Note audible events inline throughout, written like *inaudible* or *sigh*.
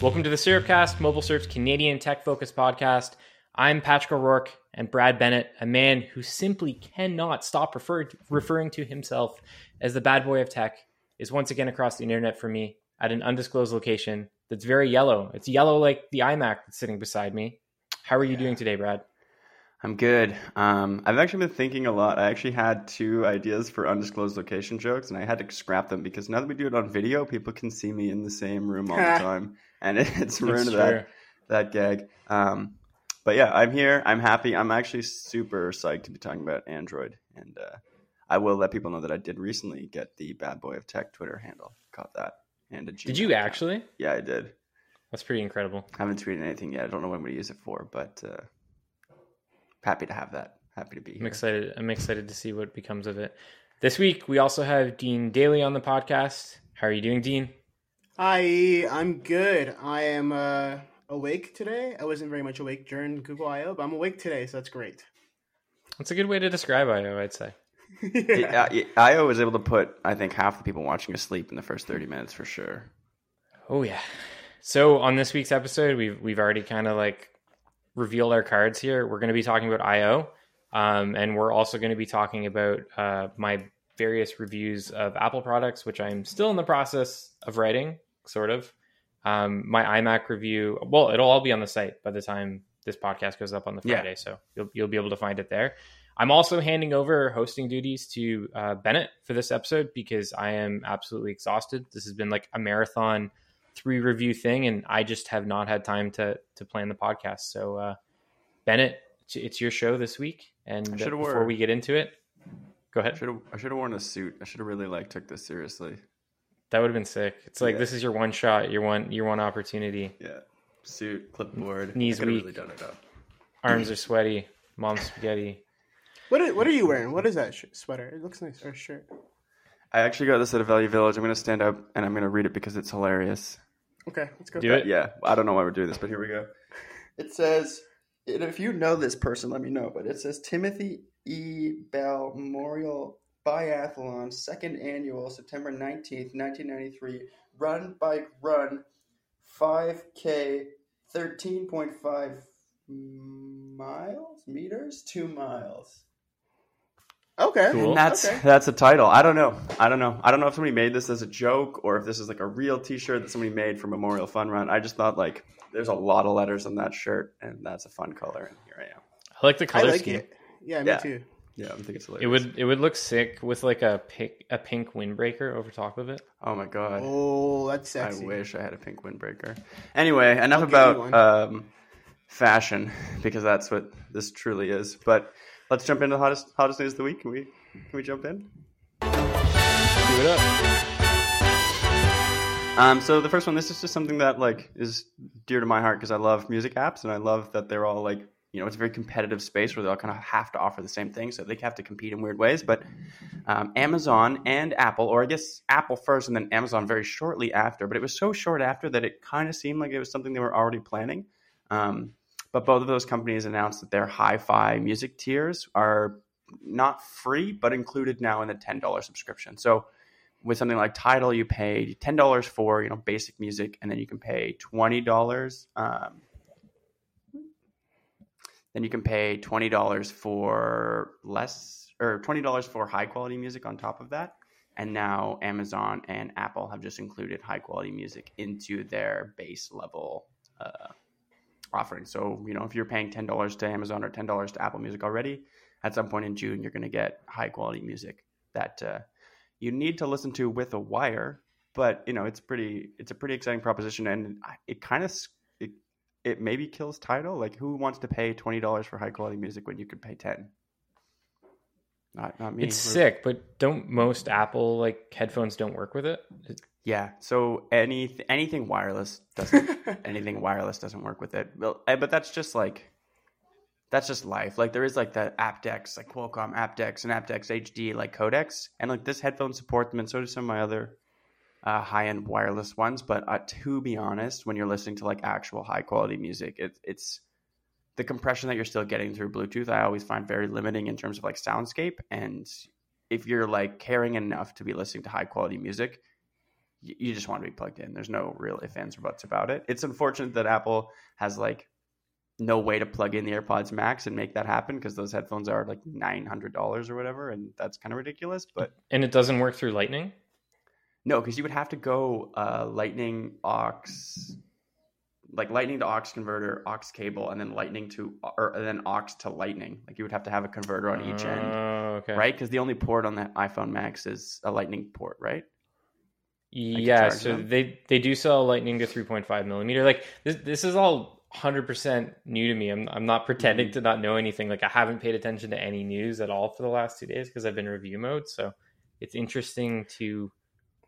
Welcome to the Syrupcast, MobileSyrup's Canadian tech focused podcast. I'm Patrick O'Rourke and Brad Bennett, a man who simply cannot stop refer- referring to himself as the bad boy of tech, is once again across the internet for me at an undisclosed location that's very yellow. It's yellow like the iMac that's sitting beside me. How are you doing today, Brad? I'm good. Um, I've actually been thinking a lot. I actually had two ideas for undisclosed location jokes, and I had to scrap them because now that we do it on video, people can see me in the same room all the *laughs* time and *laughs* it's ruined that that gag. Um, but yeah, I'm here. I'm happy. I'm actually super psyched to be talking about Android, and uh, I will let people know that I did recently get the Bad Boy of Tech Twitter handle. Caught that. And a Gmail did you account. actually? Yeah, I did. That's pretty incredible. I haven't tweeted anything yet. I don't know what I'm going to use it for, but uh, happy to have that. Happy to be here. I'm excited. I'm excited to see what becomes of it. This week, we also have Dean Daley on the podcast. How are you doing, Dean? Hi, I'm good. I am uh, awake today. I wasn't very much awake during Google I/O, but I'm awake today, so that's great. That's a good way to describe I/O, I'd say. *laughs* yeah. I/O was able to put, I think, half the people watching asleep in the first 30 minutes for sure. Oh yeah. So on this week's episode, we've we've already kind of like revealed our cards here. We're going to be talking about I/O, um, and we're also going to be talking about uh, my various reviews of Apple products, which I'm still in the process of writing sort of. Um, my iMac review, well, it'll all be on the site by the time this podcast goes up on the Friday, yeah. so you'll you'll be able to find it there. I'm also handing over hosting duties to uh, Bennett for this episode because I am absolutely exhausted. This has been like a marathon three review thing, and I just have not had time to to plan the podcast. So, uh, Bennett, it's your show this week, and before we get into it, go ahead. I should have worn a suit. I should have really like took this seriously. That would have been sick. It's like yeah. this is your one shot, your one your one opportunity. Yeah. Suit, clipboard. Knees weak. Really done it up. Arms are sweaty. Mom spaghetti. What are, what are you wearing? What is that sh- sweater? It looks nice. Or shirt. I actually got this at a Value Village. I'm going to stand up and I'm going to read it because it's hilarious. Okay, let's go. Do it. Yeah, I don't know why we're doing this, but here we go. It says, if you know this person, let me know. But it says Timothy E. Bell Memorial Biathlon, second annual, September 19th, 1993. Run, bike, run, 5K, 13.5 miles, meters, two miles. Okay, cool. And that's okay. that's a title. I don't know. I don't know. I don't know if somebody made this as a joke or if this is like a real T-shirt that somebody made for Memorial Fun Run. I just thought like there's a lot of letters on that shirt, and that's a fun color. And here I am. I like the color I like scheme. It. Yeah, me yeah. too. Yeah, I think it's hilarious. It would it would look sick with like a pink a pink windbreaker over top of it. Oh my god! Oh, that's sexy. I wish I had a pink windbreaker. Anyway, enough about um, fashion *laughs* because that's what this truly is. But let's jump into the hottest hottest news of the week. Can we can we jump in? Do it up. Um, so the first one, this is just something that like is dear to my heart because I love music apps and I love that they're all like you know, it's a very competitive space where they all kind of have to offer the same thing, so they have to compete in weird ways. But um, Amazon and Apple, or I guess Apple first and then Amazon very shortly after, but it was so short after that it kind of seemed like it was something they were already planning. Um, but both of those companies announced that their hi-fi music tiers are not free, but included now in the ten dollars subscription. So with something like Tidal, you pay ten dollars for you know basic music, and then you can pay twenty dollars. Um, then you can pay twenty dollars for less or twenty dollars for high quality music on top of that. And now Amazon and Apple have just included high quality music into their base level uh, offering. So you know if you're paying ten dollars to Amazon or ten dollars to Apple Music already, at some point in June you're going to get high quality music that uh, you need to listen to with a wire. But you know it's pretty it's a pretty exciting proposition, and it kind of it maybe kills Tidal. Like, who wants to pay twenty dollars for high quality music when you could pay ten? Not not me. It's We're- sick, but don't most Apple like headphones don't work with it? It- Yeah. So any anything wireless doesn't *laughs* anything wireless doesn't work with it. Well, eh, but that's just like that's just life. Like there is like the aptX, like Qualcomm aptX and aptX HD like codecs, and like this headphone support them, and so do some of my other uh, high end wireless ones. But uh, to be honest, when you're listening to like actual high quality music, it, it's the compression that you're still getting through Bluetooth. I always find very limiting in terms of like soundscape, and if you're like caring enough to be listening to high quality music, you, you just want to be plugged in. There's no real ifs, ands, or buts about it. It's unfortunate that Apple has like no way to plug in the AirPods Max and make that happen because those headphones are like nine hundred dollars or whatever, and that's kind of ridiculous. But and it doesn't work through Lightning. No, because you would have to go uh, Lightning aux, like Lightning to aux converter, aux cable, and then Lightning to or and then aux to Lightning. Like you would have to have a converter on each end, Oh, okay. right? Because the only port on the iPhone Max is a Lightning port, right? Yeah, so them. they they do sell Lightning to 3.5 millimeter. Like this, this is all 100% new to me. I'm I'm not pretending Mm-hmm. to not know anything. Like I haven't paid attention to any news at all for the last two days because I've been review mode. So it's interesting to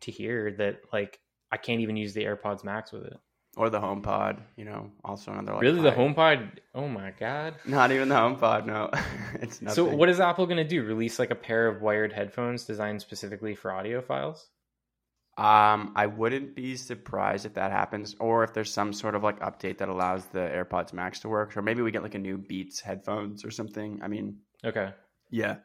to hear that like I can't even use the AirPods Max with it. Or the HomePod, you know, also another like really, the high- HomePod? Oh my god! Not even the HomePod. No, *laughs* it's nothing. So what is Apple going to do? Release like a pair of wired headphones designed specifically for audiophiles? Um, I wouldn't be surprised if that happens, or if there's some sort of like update that allows the AirPods Max to work, or maybe we get like a new Beats headphones or something. I mean, Okay. yeah,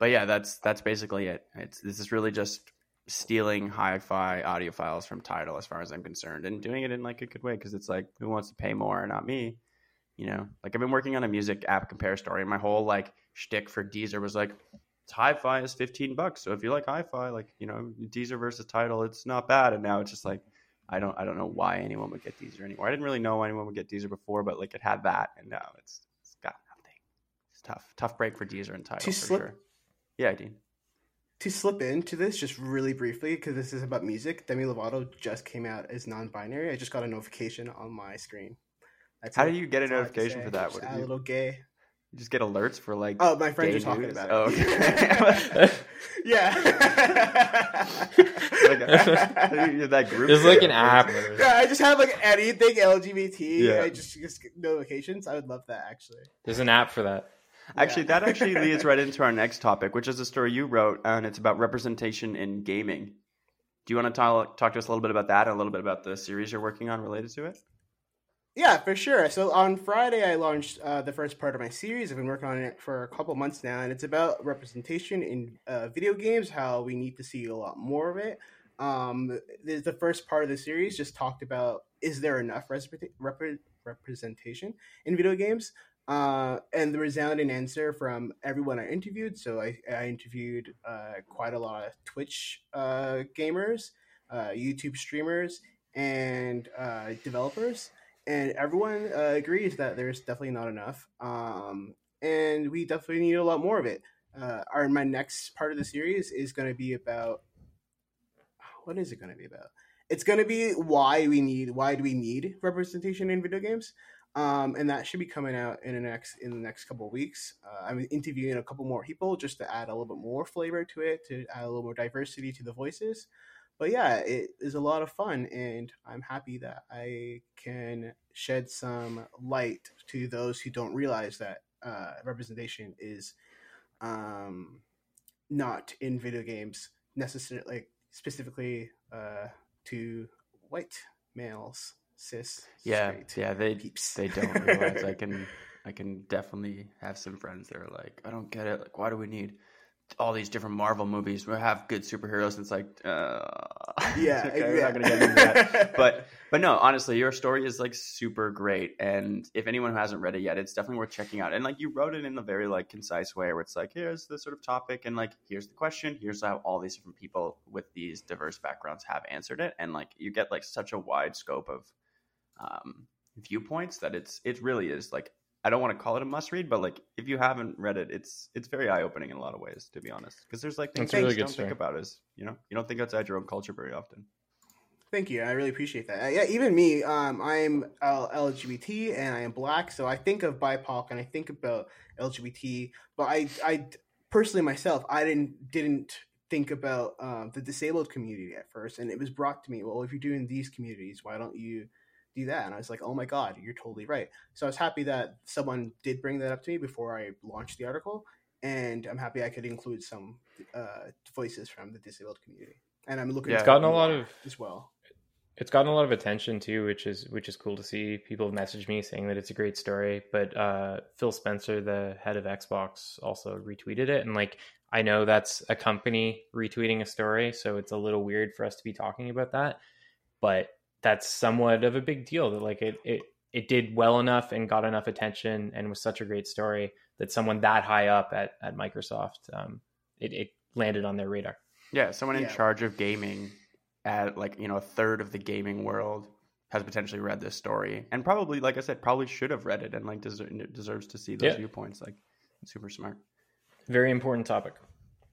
but yeah, that's that's basically it. It's this is really just stealing hi-fi audiophiles from Tidal as far as I'm concerned, and doing it in like a good way because it's like who wants to pay more, not me. You know, like I've been working on a music app compare story, and my whole like shtick for Deezer was like, hi-fi is 15 bucks. So if you like hi-fi, like, you know, Deezer versus Tidal it's not bad. And now it's just like, I don't, I don't know why anyone would get Deezer anymore. I didn't really know anyone would get Deezer before, but like it had that. And now it's, it's got nothing. It's tough, tough break for Deezer and Tidal for slip- sure. Yeah, Dean. To slip into this just really briefly because this is about music demi lovato just came out as non-binary i just got a notification on my screen That's How it. do you get a That's all I have to notification for that? Just What do a you- little gay You just get alerts for like, oh my friends gay are talking news? about oh, it Oh, okay. *laughs* yeah *laughs* like, uh, *laughs* you're that group. There's like an app. yeah i just have like anything lgbt Yeah. i just just get notifications i would love that actually There's an app for that. Actually, Yeah. that actually leads right into our next topic, which is a story you wrote, and it's about representation in gaming. Do you want to talk, talk to us a little bit about that and a little bit about the series you're working on related to it? Yeah, for sure. So on Friday, I launched uh, the first part of my series. I've been working on it for a couple months now, and it's about representation in uh, video games. How we need to see a lot more of it. Um, the, the first part of the series just talked about is there enough res- rep- representation in video games, uh, and the resounding answer from everyone I interviewed. So I, I interviewed uh, quite a lot of Twitch uh, gamers, uh, YouTube streamers, and uh, developers and everyone uh, agrees that there's definitely not enough um, and we definitely need a lot more of it our my next part of the series is going to be about what is it going to be about it's going to be why we need why do we need representation in video games um, and that should be coming out in the next in the next couple of weeks. Uh, i'm interviewing a couple more people just to add a little bit more flavor to it to add a little more diversity to the voices. But yeah, it is a lot of fun, and I'm happy that I can shed some light to those who don't realize that uh, representation is um, not in video games necessarily, like, specifically uh, to white males, cis, Yeah, straight yeah, they peeps. they don't *laughs* realize. I can I can definitely have some friends that are like, I don't get it. Like, why do we need all these different Marvel movies? We have good superheroes. And it's like, uh, *laughs* Yeah, okay, we're not gonna get into that. *laughs* But but no, honestly, your story is like super great. And if anyone who hasn't read it yet, it's definitely worth checking out. And like you wrote it in a very like concise way, where it's like, here's the sort of topic, and like here's the question, here's how all these different people with these diverse backgrounds have answered it, and like you get like such a wide scope of um, viewpoints that it's it really is like I don't want to call it a must read, but like if you haven't read it, it's it's very eye opening in a lot of ways, to be honest. Because there's like things That's really you don't think about is you know you don't think outside your own culture very often. Thank you. I really appreciate that. Uh, yeah, even me, um, I'm L- LGBT and I am black, so I think of BIPOC and I think about LGBT. But I, I personally myself, I didn't didn't think about um, the disabled community at first, and it was brought to me. Well, if you're doing these communities, why don't you do that? And I was like, oh my god, you're totally right. So I was happy that someone did bring that up to me before I launched the article, and I'm happy I could include some uh, voices from the disabled community. And I'm looking. Yeah. It's gotten a lot of as well. it's gotten a lot of attention too, which is which is cool to see. People have messaged me saying that it's a great story, but uh, Phil Spencer, the head of Xbox, also retweeted it, and like I know that's a company retweeting a story, so it's a little weird for us to be talking about that, but that's somewhat of a big deal. That like it it it did well enough and got enough attention and was such a great story that someone that high up at at Microsoft, um, it, it landed on their radar. Yeah, someone in Yeah. charge of gaming at like you know a third of the gaming world has potentially read this story and probably, like I said, probably should have read it and like deser- deserves to see those Yeah. viewpoints. Like, super smart. Very important topic.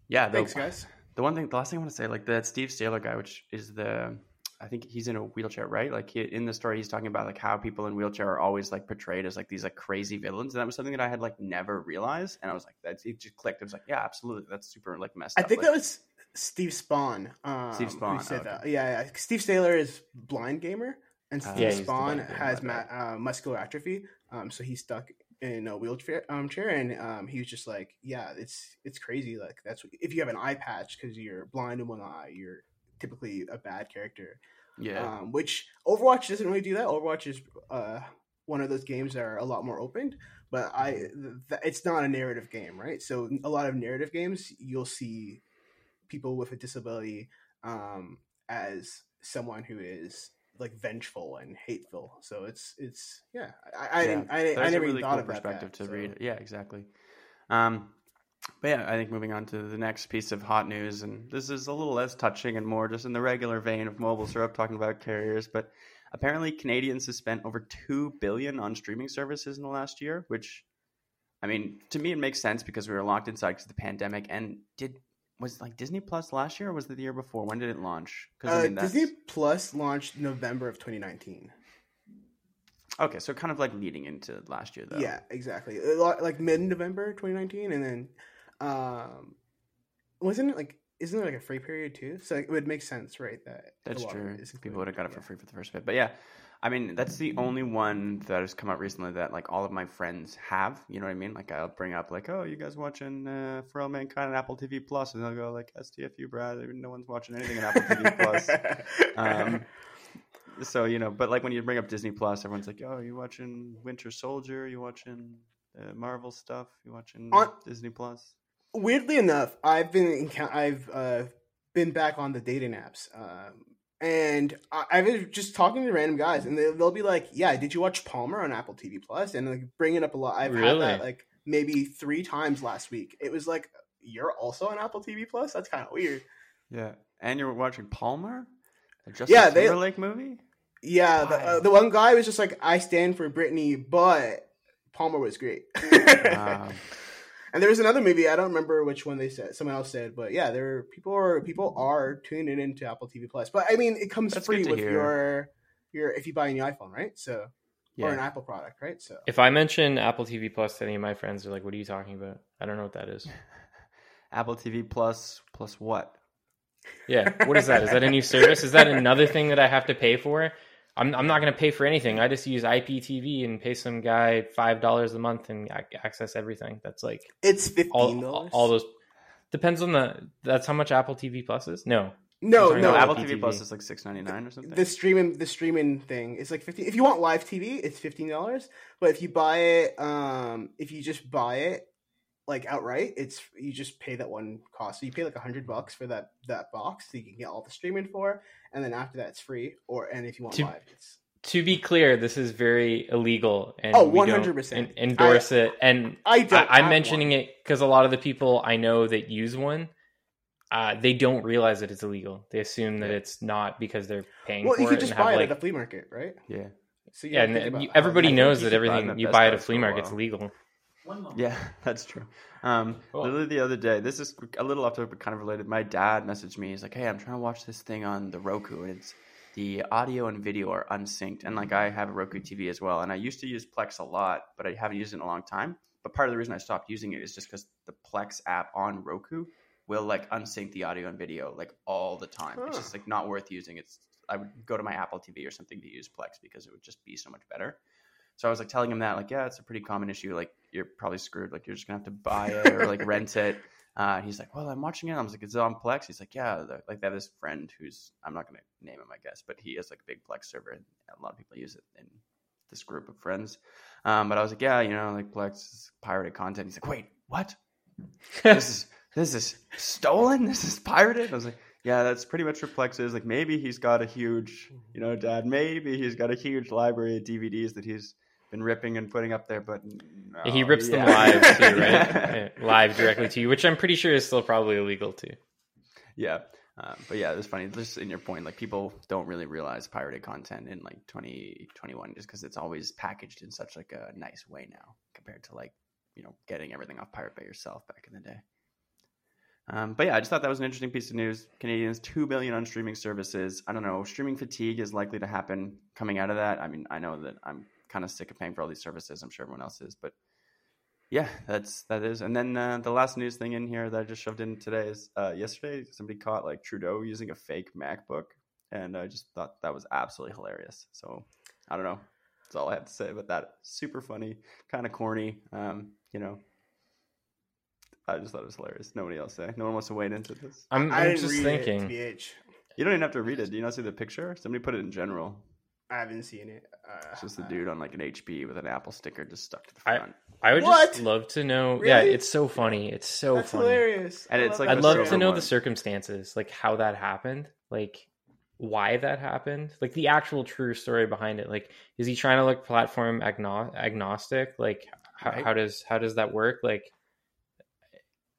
Yeah, the, Thanks, guys. The one thing, the last thing I want to say, like that Steve Saylor guy, which is the, I think he's in a wheelchair, right? Like he, in the story, he's talking about like how people in wheelchair are always like portrayed as like these like crazy villains, and that was something that I had like never realized, and I was like, that's it just clicked. I was like, yeah, absolutely, that's super like messed I up. think like, that was Steve Spohn. Um, Steve Spohn, said okay. that. Yeah, yeah. Steve Saylor is blind gamer, and Uh, Steve Yeah, Spohn has ma- uh, muscular atrophy. Um, so he's stuck in a wheelchair um, chair, and um, he was just like, "Yeah, it's it's crazy. Like that's if you have an eye patch because you're blind in one eye, you're typically a bad character." yeah, um, which Overwatch doesn't really do that. Overwatch is uh, one of those games that are a lot more open, but I th- it's not a narrative game, right? So a lot of narrative games, you'll see people with a disability um, as someone who is like vengeful and hateful. So it's it's yeah, I I, Yeah, didn't, I, I a never really thought cool of that. perspective to so- read. Yeah, exactly. Um, but yeah, I think moving on to the next piece of hot news, and this is a little less touching and more just in the regular vein of mobile syrup, talking about carriers. But apparently, Canadians have spent over two billion on streaming services in the last year, which, I mean, to me, it makes sense because we were locked inside because of the pandemic. And did was like Disney Plus last year, or was it the year before? When did it launch? Uh, I mean, Disney Plus launched November of 2019. Okay, so kind of like leading into last year, though. Yeah, exactly. Like mid November 2019, and then um, wasn't it like isn't it like a free period too? So it would make sense, right? That That's true. People would have got it for included, free for the first bit. But yeah, I mean, that's the only one that has come out recently that like all of my friends have. You know what I mean? Like I'll bring up like, oh, you guys watching uh, For All Mankind on Apple TV Plus, and they'll go like, STFU, Brad. No one's watching anything on Apple TV Plus. *laughs* Um, so you know, but like when you bring up Disney Plus, everyone's like, oh, you watching Winter Soldier? You watching uh, Marvel stuff? You watching On- Disney Plus? Weirdly enough, I've been I've uh, been back on the dating apps, um, and I, I've been just talking to random guys, and they, they'll be like, "Yeah, did you watch Palmer on Apple TV Plus?" And like bring it up a lot. I've had that like maybe three times last week. It was like, "You're also on Apple TV Plus." That's kind of weird. Yeah, and you're watching Palmer, the Justin Yeah, they- Timberlake movie. Yeah, the, uh, the one guy was just like, "I stand for Britney," but Palmer was great. Wow. *laughs* And there was another movie I don't remember which one they said. Someone else said, but yeah, there are, people are people are tuning into Apple TV Plus. But I mean, it comes That's free with hear. your your if you buy a new iPhone, right? So or an Apple product, right? So If I mention Apple TV Plus to any of my friends, they're like, "What are you talking about?" I don't know what that is. *laughs* Apple TV Plus plus what? Yeah, what is that? Is that a new service? Is that another thing that I have to pay for? I'm I'm not going to pay for anything. I just use IPTV and pay some guy five dollars a month and access everything. That's like it's fifteen all dollars. all those. Depends on the. That's how much Apple TV Plus is. No, no, no, No, no, Apple IPTV. TV Plus is like six ninety nine or something. the streaming the streaming thing is like fifteen. If you want live TV, it's fifteen dollars. But if you buy it, um, if you just buy it like outright, it's you just pay that one cost. So you pay like a hundred bucks for that that box, so you can get all the streaming for, and then after that, it's free. Or and if you want To- live, it's to be clear, this is very illegal, and Oh, we don't 100%. en- endorse it. And I don't. I, I'm mentioning one. it because a lot of the people I know that use one, uh, they don't realize that it's illegal. They assume that it's not because they're paying Well, for you it. could just buy it like, at a flea market, right? yeah, So yeah, and you- everybody knows that should buy them everything you buy at a flea for a market's while. legal. yeah, *laughs* that's true. Um, Cool. literally the other day, this is a little off topic, but kind of related. My dad messaged me. He's like, "Hey, I'm trying to watch this thing on the Roku, and it's the audio and video are unsynced. And like I have a Roku TV as well, and I used to use Plex a lot, but I haven't used it in a long time. But part of the reason I stopped using it is just because the Plex app on Roku will like unsync the audio and video like all the time. It's Huh. just like not worth using. It's I would go to my Apple TV or something to use Plex because it would just be so much better. So I was like telling him that like yeah, it's a pretty common issue. Like you're probably screwed. Like you're just gonna have to buy it or like *laughs* rent it. Uh, he's like, well, I'm watching it. I was like, is it on Plex? He's like, yeah. Like they have this friend who's I'm not gonna name him, I guess, but he has like a big Plex server, and a lot of people use it in this group of friends. Um, but I was like, yeah, you know, like Plex is pirated content. He's like, wait, what? this is *laughs* this is stolen. This is pirated. I was like, yeah, that's pretty much what Plex is. Like maybe he's got a huge, you know, dad. Maybe he's got a huge library of DVDs that he's been ripping and putting up there. But no, he rips them live too, right? *laughs* Yeah, live directly to you, which I'm pretty sure is still probably illegal too. yeah. Um, but yeah, it was funny. Just in your point, like people don't really realize pirated content in like 2021 just because it's always packaged in such like a nice way now compared to like you know getting everything off Pirate Bay yourself back in the day. Um, but yeah, I just thought that was an interesting piece of news. Canadians two billion on streaming services. I don't know. Streaming fatigue is likely to happen coming out of that. I mean, I know that I'm kind of sick of paying for all these services. I'm sure everyone else is, but yeah, that's that is. And then uh, the last news thing in here that I just shoved in today is uh, yesterday somebody caught like Trudeau using a fake MacBook, and I just thought that was absolutely hilarious. So I don't know. That's all I have to say about that. Super funny, kind of corny. Um, you know, I just thought it was hilarious. Nobody else say. No one wants to wade into this. I'm, I I'm didn't just thinking. it, You don't even have to read it. Do you not see the picture? Somebody put it in general. I haven't seen it. Uh, It's just a dude on like an HP with an Apple sticker just stuck to the front. I would What? just love to know. Yeah, it's so funny. It's so That's funny. hilarious. And I it's like I'd love to know one. the circumstances, like how that happened, like why that happened, like the actual true story behind it. Like, is he trying to look platform agno- agnostic? Like, how, Right. how does how does that work? Like,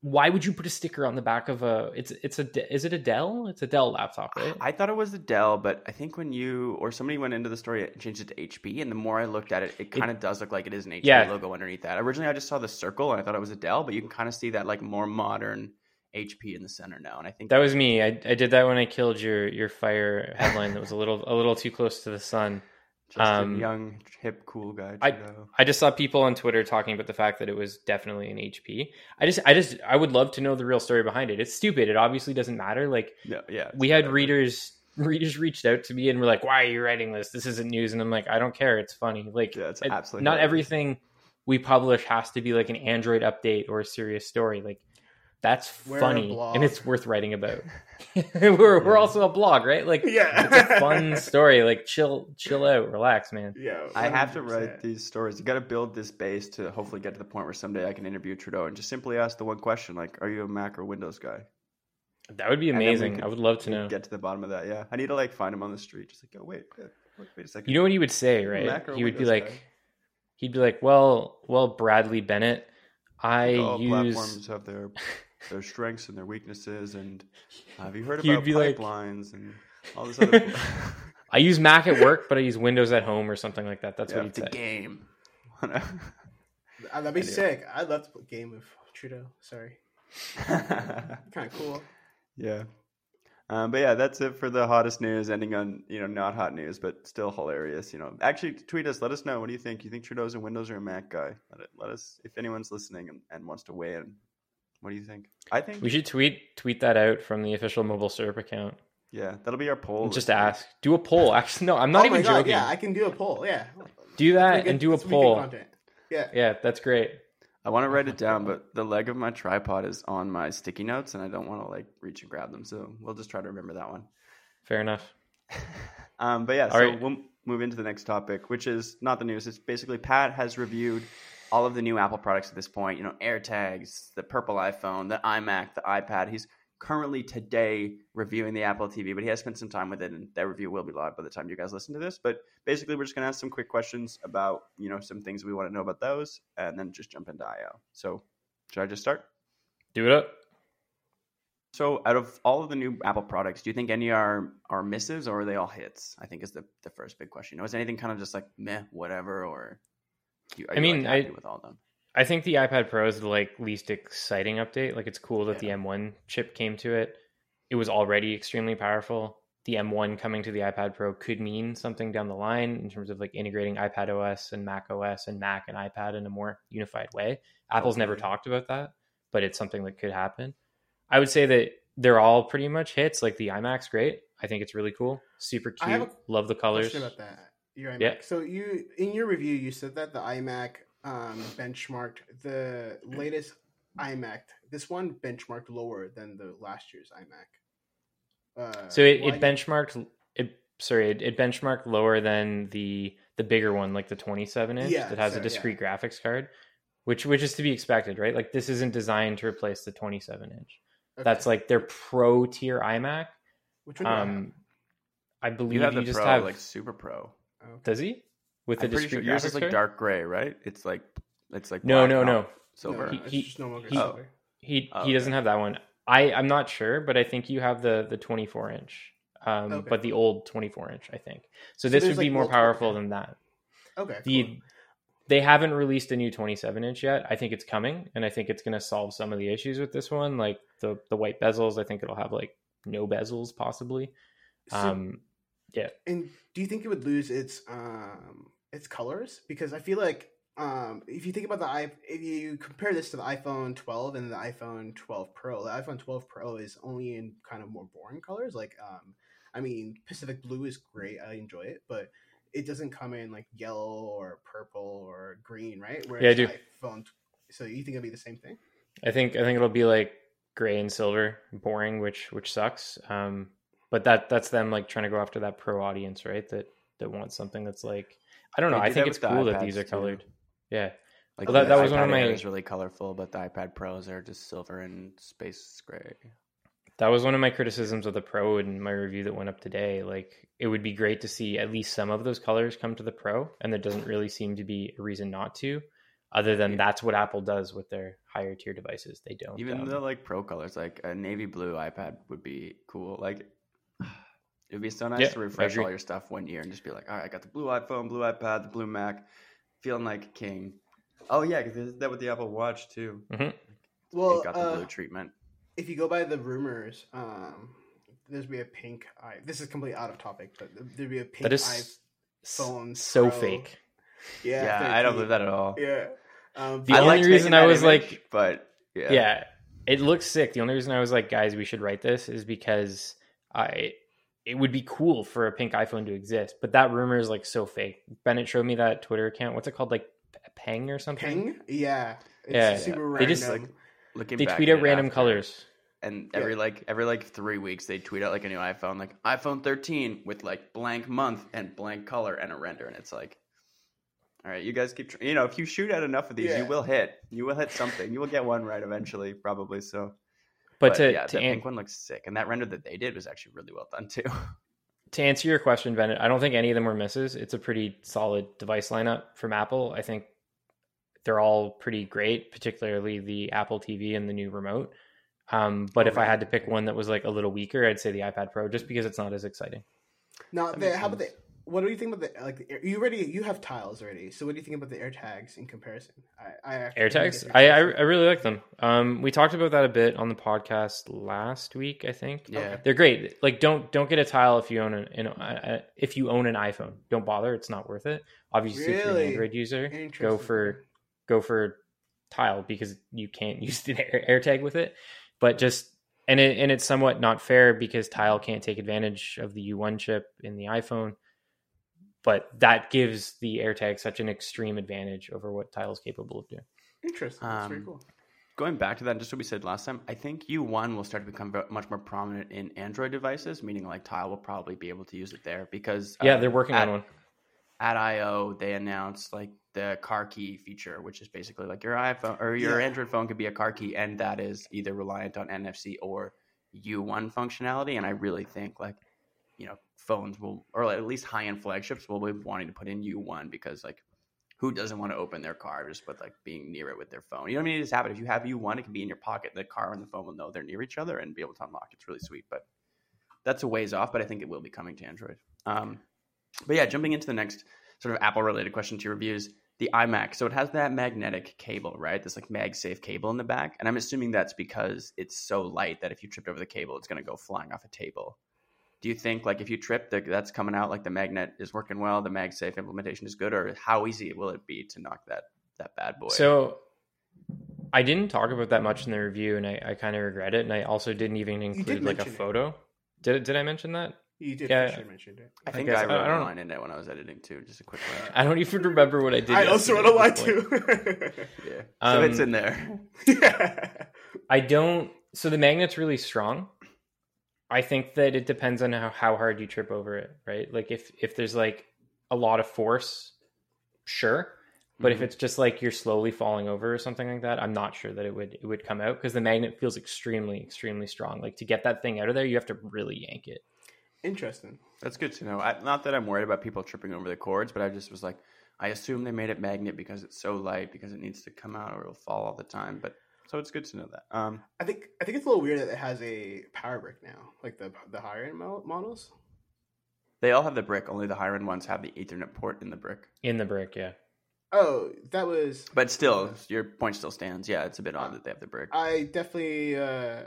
why would you put a sticker on the back of a? It's it's a is it a Dell? It's a Dell laptop, right? I thought it was a Dell, but I think when you or somebody went into the story and changed it to HP, and the more I looked at it, it kind of does look like it is an HP Yeah. logo underneath that. Originally, I just saw the circle and I thought it was a Dell, but you can kind of see that like more modern HP in the center now. And I think that was me. I, I did that when I killed your your fire headline. That was a little a little too close to the sun. Just um, a young, hip, cool guy. I- Trudeau. I just saw people on Twitter talking about the fact that it was definitely an HP. I just, I just, I would love to know the real story behind it. It's stupid. It obviously doesn't matter. Like no, yeah, we had readers, *laughs* readers reached out to me and were like, "Why are you writing this? This isn't news." And I'm like, "I don't care. It's funny. Like, Yeah, it's it- absolutely not hilarious. everything we publish has to be like an Android update or a serious story. Like that's We're funny and it's worth writing about. *laughs* *laughs* we're we're also a blog, right? Like Yeah. it's a fun story. Like chill, chill out, relax, man. Yeah, I have to write these stories. You got to build this base to hopefully get to the point where someday I can interview Trudeau and just simply ask the one question, like, "Are you a Mac or Windows guy?" That would be And then we amazing. could- I would love to know. Get to the bottom of that. Yeah, I need to like find him on the street. Just like, oh wait, wait, wait a second. You know what he would say, right? Mac or He would be Windows like, guy? he'd be like, "Well, well, Bradley Bennett, I all oh, use." platforms have their their strengths and their weaknesses. And uh, have you heard about be like- pipelines and all this other? *laughs* I use Mac at work, but I use Windows at home or something like that. That's yeah, what he'd it's a game. That'd be sick. I'd love to play game with Trudeau. Sorry, *laughs* kind of cool. yeah. Um, but yeah, that's it for the hottest news. Ending on you know not hot news, but still hilarious. You know, actually tweet us. Let us know. What do you think? You think Trudeau's a Windows or a Mac guy? Let, it, let us if anyone's listening and, and wants to weigh in. What do you think? I think We should tweet tweet that out from the official MobileSyrup account. yeah, that'll be our poll. Just this ask. Do a poll. Actually, no, I'm not oh even my god, joking. yeah, I can do a poll. Yeah, Do that good- and do a that's pretty good poll. content. Yeah, Yeah, that's great. I want to write it down, but the leg of my tripod is on my sticky notes, and I don't want to like reach and grab them. So we'll just try to remember that one. Fair enough. *laughs* Um, but yeah, All so right. we'll move into the next topic, which is not the news. It's basically Pat has reviewed all of the new Apple products at this point. You know, AirTags, the purple iPhone, the iMac, the iPad. He's currently today reviewing the Apple TV, but he has spent some time with it, and that review will be live by the time you guys listen to this. But basically, we're just going to ask some quick questions about you know some things we want to know about those, and then just jump into IO. So, should I just start? Do it up. So, out of all of the new Apple products, do you think any are are misses or are they all hits? I think is the, the first big question. You know, is anything kind of just like meh, whatever, or you, are I you, mean, like, happy I- with all of them? I think the iPad Pro is the like least exciting update. Like it's cool that Yeah. the M1 chip came to it. It was already extremely powerful. the M1 coming to the iPad Pro could mean something down the line in terms of like integrating iPad OS and Mac OS and Mac and iPad in a more unified way. Apple's never talked about that, but it's something that could happen. I would say that they're all pretty much hits. Like the iMac's great. I think it's really cool, super I have cute. a Love the colors. About that. Your iMac. Yeah. So you in your review you said that the iMac um, benchmarked the latest iMac. This one benchmarked lower than the last year's iMac. Uh, So it, it benchmarked it. Sorry, it, it benchmarked lower than the the bigger one, like the 27 inch Yeah, that has so, a yeah. discrete graphics card, which which is to be expected, right? Like this isn't designed to replace the 27 inch. okay. That's like their pro tier iMac. which one? do I have? Um, I believe You you, the just Pro, have. like Super Pro. Oh, does he with the I'm pretty discrete sure yours is like card? dark gray, right? It's like it's like No, black, no, no. silver. No, He- it's he- just no longer he- silver. He Oh, he doesn't okay. have that one. I I'm not sure, but I think you have the the 24 inch. Um, Okay. but the old 24 inch, I think. So, So this there's, would be like, more powerful than that. Okay. the cool. they haven't released a new 27 inch yet i think it's coming and i think it's going to solve some of the issues with this one like the the white bezels i think it'll have like no bezels possibly So- um And do you think it would lose its um its colors? Because I feel like um if you think about the i if you compare this to the iPhone 12 and the iPhone 12 Pro, the iPhone 12 Pro is only in kind of more boring colors. Like um I mean Pacific Blue is great, I enjoy it, but it doesn't come in like yellow or purple or green, right? Whereas Yeah, I do. iPhone so you think it'll be the same thing? i think i think it'll be like gray and silver boring which which sucks um but that that's them like trying to go after that pro audience right that that wants something that's like i don't know i think it's with the cool that these are too. colored yeah Like Well, that- that was one of Air my- is really colorful, but the iPad Pros are just silver and space gray. That was one of my criticisms of the Pro in my review that went up today. Like, it would be great to see at least some of those colors come to the Pro, and there doesn't really seem to be a reason not to, other than that's what Apple does with their higher tier devices. They don't. Even um, the like pro colors, like a navy blue iPad would be cool. Like it would be so nice Yeah, to refresh all your stuff one year and just be like, all right, I got the blue iPhone, blue iPad, the blue Mac, feeling like a king. Oh yeah, because they that with the Apple Watch too. mhm. Well, it got the uh, blue treatment. if you go by the rumors, um, there's be a pink eye. This is completely out of topic, but there'd be a pink that is iPhone so Pro. fake. Yeah, Yeah, I don't believe that at all. Yeah. Um, The I only reason I was image, like- but yeah, Yeah. it looks sick. The only reason I was like, guys, we should write this is because I it would be cool for a pink iPhone to exist, but that rumor is like so fake. Bennett showed me that Twitter account. What's it called? Like Peng or something? Ping? Yeah. It's Yeah. super They random. just, like, looking They back tweet out random after, colors. and every like every like three weeks they tweet out like a new iPhone, like iPhone 13 with like blank month and blank color and a render, and it's like, all right, you guys keep, tr- you know, if you shoot out enough of these, Yeah. you will hit, you will hit something, you will get one right eventually, probably. So, But, to yeah, to, the an- pink one looks sick, and that render that they did was actually really well done too. *laughs* to answer your question, Bennett, I don't think any of them were misses. It's a pretty solid device lineup from Apple. I think they're all pretty great, particularly the Apple TV and the new remote. Um, but if I had to pick one that was like a little weaker, I'd say the iPad Pro, just because it's not as exciting. Now, the, makes how about the? Sense. What do you think about the like? the air- You already you have tiles already. So what do you think about the AirTags in comparison? I, I actually think AirTags, I, I I really like them. Um, we talked about that a bit on the podcast last week. I think yeah, they're great. Like don't don't get a tile if you own an, an uh, if you own an iPhone. Don't bother. It's not worth it. Obviously, if you're an Really? Android user, go for go for tile because you can't *laughs* use the Air, AirTag with it. But just and it, and it's somewhat not fair because tile can't take advantage of the U1 chip in the iPhone. But that gives the AirTag such an extreme advantage over what tile is capable of doing. interesting. That's very Um, cool. going back to that, just what we said last time, I think U1 will start to become much more prominent in Android devices, meaning like Tile will probably be able to use it there because Yeah, uh, they're working at, on one. at I/O they announced like the car key feature, which is basically like your iPhone or your Yeah. Android phone could be a car key, and that is either reliant on NFC or U1 functionality. And I really think like you know phones will, or at least high end flagships will be wanting to put in U1 because like who doesn't want to open their car just with like being near it with their phone? You know what I mean? Just have it. If you have U1, it can be in your pocket. The car and the phone will know they're near each other and be able to unlock. It's really sweet, but that's a ways off. But I think it will be coming to Android. Um, but yeah, jumping into the next sort of Apple related question to reviews, the iMac. So it has that magnetic cable, right? This like MagSafe cable in the back, and I'm assuming that's because it's so light that if you tripped over the cable, it's going to go flying off a table. Do you think like if you trip, that that's coming out like the magnet is working well, the MagSafe implementation is good, or how easy will it be to knock that that bad boy? So I didn't talk about that much in the review, and I, I kind of regret it. And I also didn't even did include like a mention it. photo. Did did I mention that? You did Yeah. for sure mention it. I think I I- wrote I a don't- line in it when I was editing too. Just a quick line. I don't even remember what I did. I also wrote a at lie this point. too. *laughs* Yeah, so Um, it's in there. *laughs* yeah. I don't. So the magnet's really strong. I think that it depends on how, how hard you trip over it, right? Like if if there's like a lot of force, sure. But Mm-hmm. if it's just like you're slowly falling over or something like that, I'm not sure that it would it would come out because the magnet feels extremely extremely strong. Like to get that thing out of there, you have to really yank it. Interesting. That's good to know. I, not that I'm worried about people tripping over the cords, but I just was like, I assume they made it magnet because it's so light because it needs to come out or it'll fall all the time. But so it's good to know that. Um, I think I think it's a little weird that it has a power brick now, like the the higher end models. they all have the brick. Only the higher end ones have the Ethernet port in the brick. In the brick, yeah. Oh, that was. But still, your point still stands. Yeah, it's a bit odd that they have the brick. I definitely, uh, uh,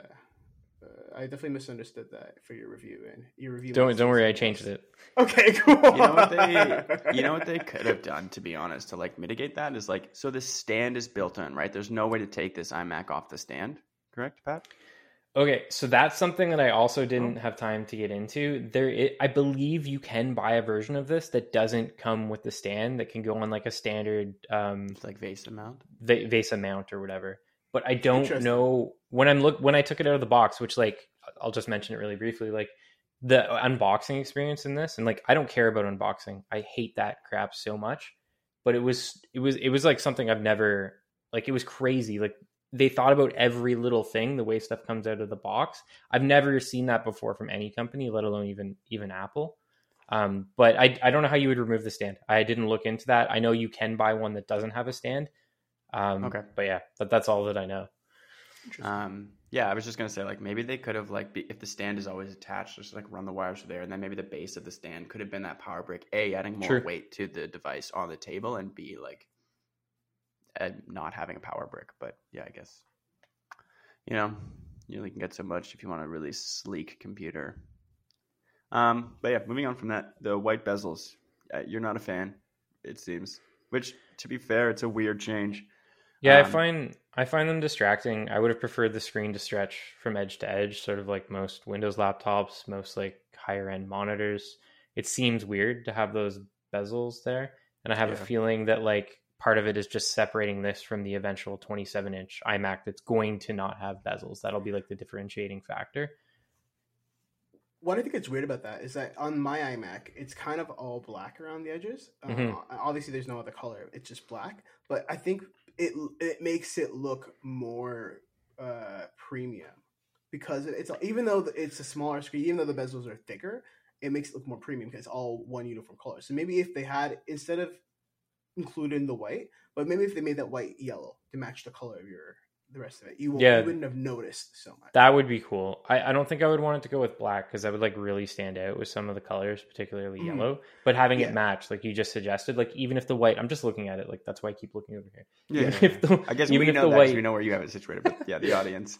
I definitely misunderstood that for your review and your review. Don't don't worry, I changed it. Okay, *laughs* cool. you know what they you know what they could have done to be honest to like mitigate that is like so the stand is built in right there's no way to take this imac off the stand correct pat Okay, so that's something that I also Oh. didn't have time to get into. There, i I believe you can buy a version of this that doesn't come with the stand that can go on like a standard um, it's like VESA mount va- Vesa mount or whatever. But I don't know when I'm look when I took it out of the box, which like I'll just mention it really briefly. Like the unboxing experience in this, and like I don't care about unboxing. I hate that crap so much. But it was it was it was like something I've never like. It was crazy. Like they thought about every little thing, the way stuff comes out of the box. I've never seen that before from any company, let alone even even Apple. Um, but I I don't know how you would remove the stand. I didn't look into that. I know you can buy one that doesn't have a stand. Um, Okay. But yeah, but that's all that I know. Um yeah i was just gonna say like maybe they could have like be, if the stand is always attached just like run the wires through there and then maybe the base of the stand could have been that power brick a adding more True. weight to the device on the table and b like uh, not having a power brick but yeah i guess you know you only can get so much if you want a really sleek computer. Um but yeah moving on from that the white bezels uh, you're not a fan it seems which to be fair it's a weird change Yeah, I Um, find I find them distracting. I would have preferred the screen to stretch from edge to edge, sort of like most Windows laptops, most like higher end monitors. It seems weird to have those bezels there, and I have a feeling that like part of it is just separating this from the eventual 27 inch iMac that's going to not have bezels. That'll be like the differentiating factor. What I think is weird about that is that on my iMac, it's kind of all black around the edges. Uh, Mhm. obviously, there's no other color; it's just black. But I think it it makes it look more uh, premium because it's even though it's a smaller screen, even though the bezels are thicker, it makes it look more premium because it's all one uniform color. So maybe if they had instead of including the white, but maybe if they made that white yellow to match the color of your the rest of it, you, won't, Yeah. you wouldn't have noticed so much. That would be cool. I, I don't think I would want it to go with black because that would like really stand out with some of the colors, particularly Mhm. yellow. But having Yeah. it match, like you just suggested, like even if the white, I'm just looking at it, like that's why I keep looking over here. yeah Even if the, i guess even we if know the that 'cause white, we know where you have it situated but yeah the *laughs* audience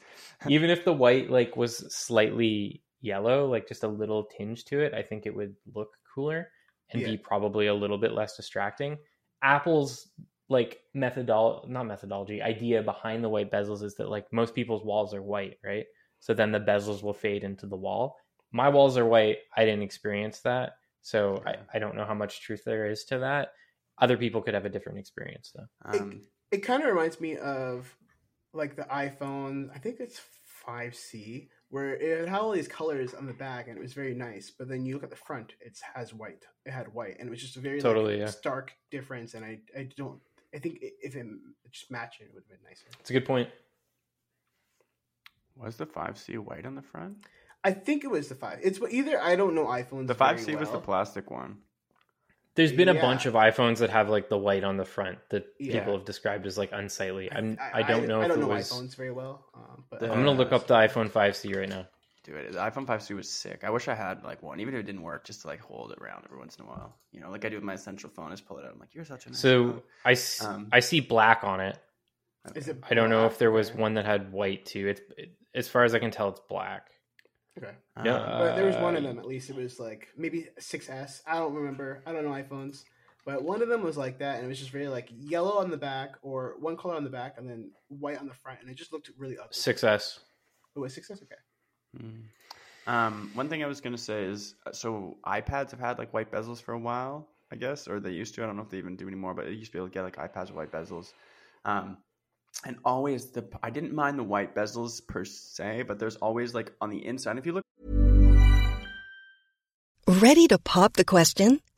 even if the white like was slightly yellow, like just a little tinge to it, I think it would look cooler and Yeah. be probably a little bit less distracting. Apple's like methodol not methodology idea behind the white bezels is that like most people's walls are white, right? So then the bezels will fade into the wall. My walls are white. I didn't experience that. So I, I don't know how much truth there is to that. Other people could have a different experience though. um, it kind of reminds me of like the iPhone. I think it's 5C, where it had all these colors on the back, and it was very nice. But then you look at the front; it has white. It had white, and it was just a very like, Totally, yeah. stark difference. And I, I don't. I think if it just matched it, it would have been nicer. It's a good point. was the 5c white on the front I think it was the five. It's either I don't know iPhones. the 5c was the plastic one There's been a Yeah. bunch of iPhones that have like the white on the front that Yeah. people have described as like unsightly. I'm I, don't know I, if don't it know was. iPhones very well, um, but The- I'm gonna look up the iPhone 5C right now. Dude, the iPhone 5C was sick. I wish I had like one, even if it didn't work, just to like hold it around every once in a while. You know, like I do with my essential phone. I just pull it out. I'm like, you're such a nice So phone." I, s- Um, I see black on it. is Okay. it? I don't know if there was one that had white too. It's it, as far as I can tell, it's black. Okay. Yeah, Um, But there was one of Uh, them at least. It was like maybe 6S. I don't remember. I don't know iPhones. But one of them was like that, and it was just very like yellow on the back, or one color on the back, and then white on the front, and it just looked really ugly. 6S. Oh, it was 6S? Okay. Mm. Um, one thing I was gonna say is, uh, so iPads have had like white bezels for a while, I guess, or they used to. I don't know if they even do anymore, but it used to be able to get like iPads with white bezels. Um, and always the I didn't mind the white bezels per se, but there's always like on the inside. If you look Ready to pop the question?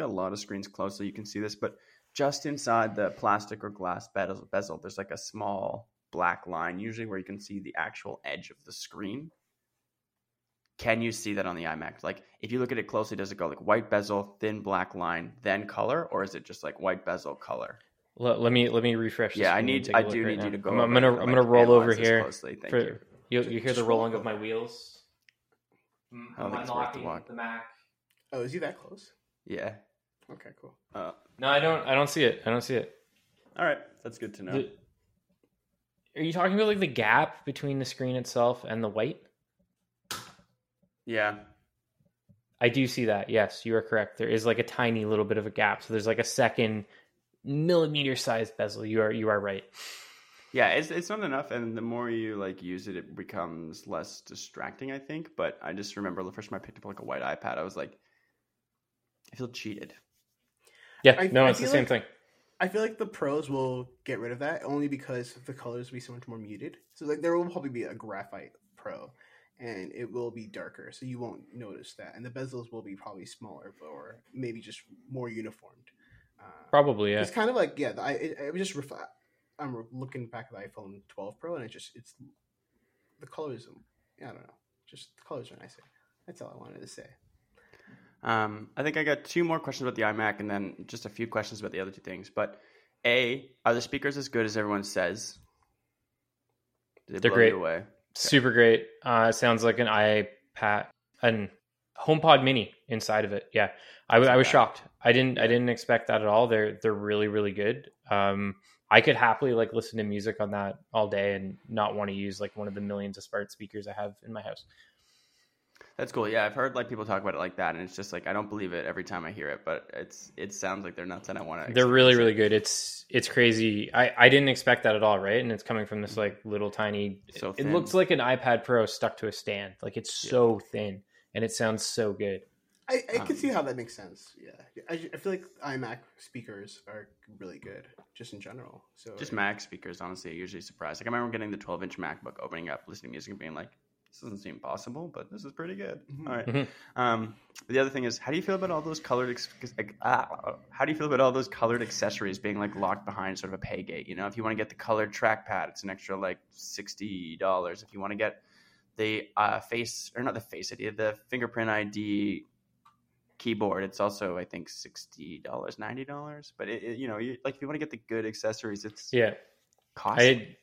Got a lot of screens close so you can see this, but just inside the plastic or glass bezel, bezel there's like a small black line, usually where you can see the actual edge of the screen. Can you see that on the iMac? Like, if you look at it closely, does it go like white bezel, thin black line, then color, or is it just like white bezel color? Let, let me let me refresh. Yeah, I need, take a I do right need now. you to go. I'm, I'm gonna it. I'd I'm like gonna roll over here. Closely. Thank for, you. You, you hear the rolling of my wheels. Mm, I don't I'm think it's worth the unlocking walk. the Mac. Oh, is he that close? Yeah. Okay, cool. Uh, No, I don't. I don't see it. I don't see it. all right, that's good to know. The- are you talking about like the gap between the screen itself and the white? yeah. I do see that. Yes, you are correct. There is like a tiny little bit of a gap. So there's like a second millimeter sized bezel. You are you are right. Yeah, it's it's not enough, and the more you like use it, it becomes less distracting. I think, but I just remember the first time I picked up like a white iPad, I was like, I feel cheated. Yeah, I- no, I it's the same like- thing. I feel like the pros will get rid of that only because the colors will be so much more muted. So like there will probably be a graphite pro, and it will be darker, so you won't notice that. And the bezels will be probably smaller or maybe just more uniformed. Uh, Probably, yeah. It's kind of like yeah, the, I it, it was just ref- I'm looking back at the iPhone 12 Pro, and it just it's the colors. I don't know, just the colors are nicer. That's all I wanted to say. Um, I think I got two more questions about the iMac, and then just a few questions about the other two things. But a, are the speakers as good as everyone says? Did they They're great. Away? Super great. Uh, sounds like an iPad, an HomePod Mini inside of it. Yeah, I was bad. shocked. I didn't I didn't expect that at all. They're they're really really good. Um, I could happily like listen to music on that all day and not want to use like one of the millions of smart speakers I have in my house. That's cool. Yeah, I've heard like people talk about it like that, and it's just like I don't believe it every time I hear it, but it's it sounds like they're nuts, and I want to. They're really really good. It's it's crazy. I I didn't expect that at all. Right, and it's coming from this like little tiny. So it looks like an iPad Pro stuck to a stand. Like it's so thin and it sounds so good. I, I can Um, see how that makes sense. Yeah, I, I feel like iMac speakers are really good, just in general. So Just Mac speakers, honestly, are usually surprised. Like I remember getting the 12 inch MacBook, opening up, listening to music, and being like, "This doesn't seem possible, but this is pretty good." Mhm. All right. Mhm. Um, the other thing is, how do you feel about all those colored? Ex- like, ah, how do you feel about all those colored accessories being like locked behind sort of a pay gate? You know, if you want to get the colored trackpad, it's an extra like sixty dollars. If you want to get the uh, face or not the face ID, the fingerprint ID keyboard, it's also I think sixty dollars, ninety dollars. But it, it- you know, you, like if you want to get the good accessories, it's Yeah, costly. I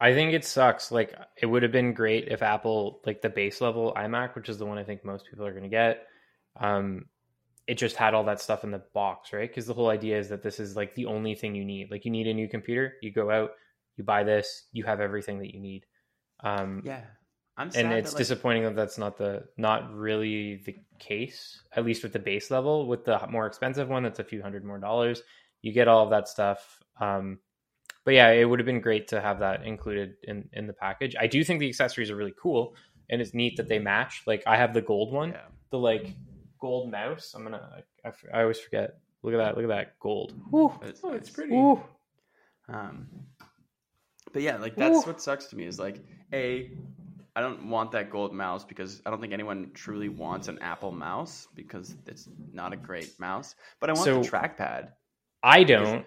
I think it sucks. Like it would have been great if Apple like the base level iMac, which is the one I think most people are going to get, um, it just had all that stuff in the box, right? Because the whole idea is that this is like the only thing you need. Like you need a new computer, you go out, you buy this, you have everything that you need. Um, yeah, I'm sad and that, it's like- disappointing that that's not the not really the case at least with the base level with the more expensive one that's a few hundred more dollars you get all of that stuff um but yeah it would have been great to have that included in in the package i do think the accessories are really cool and it's neat that they match like i have the gold one Yeah. the like gold mouse i'm gonna I, I, I always forget look at that look at that gold Woo. It's Oh, it's nice. pretty. Woo. Um, but yeah, like that's Ooh. what sucks to me is like a. I don't want that gold mouse because I don't think anyone truly wants an Apple mouse because it's not a great mouse. But I want So- the trackpad. I don't,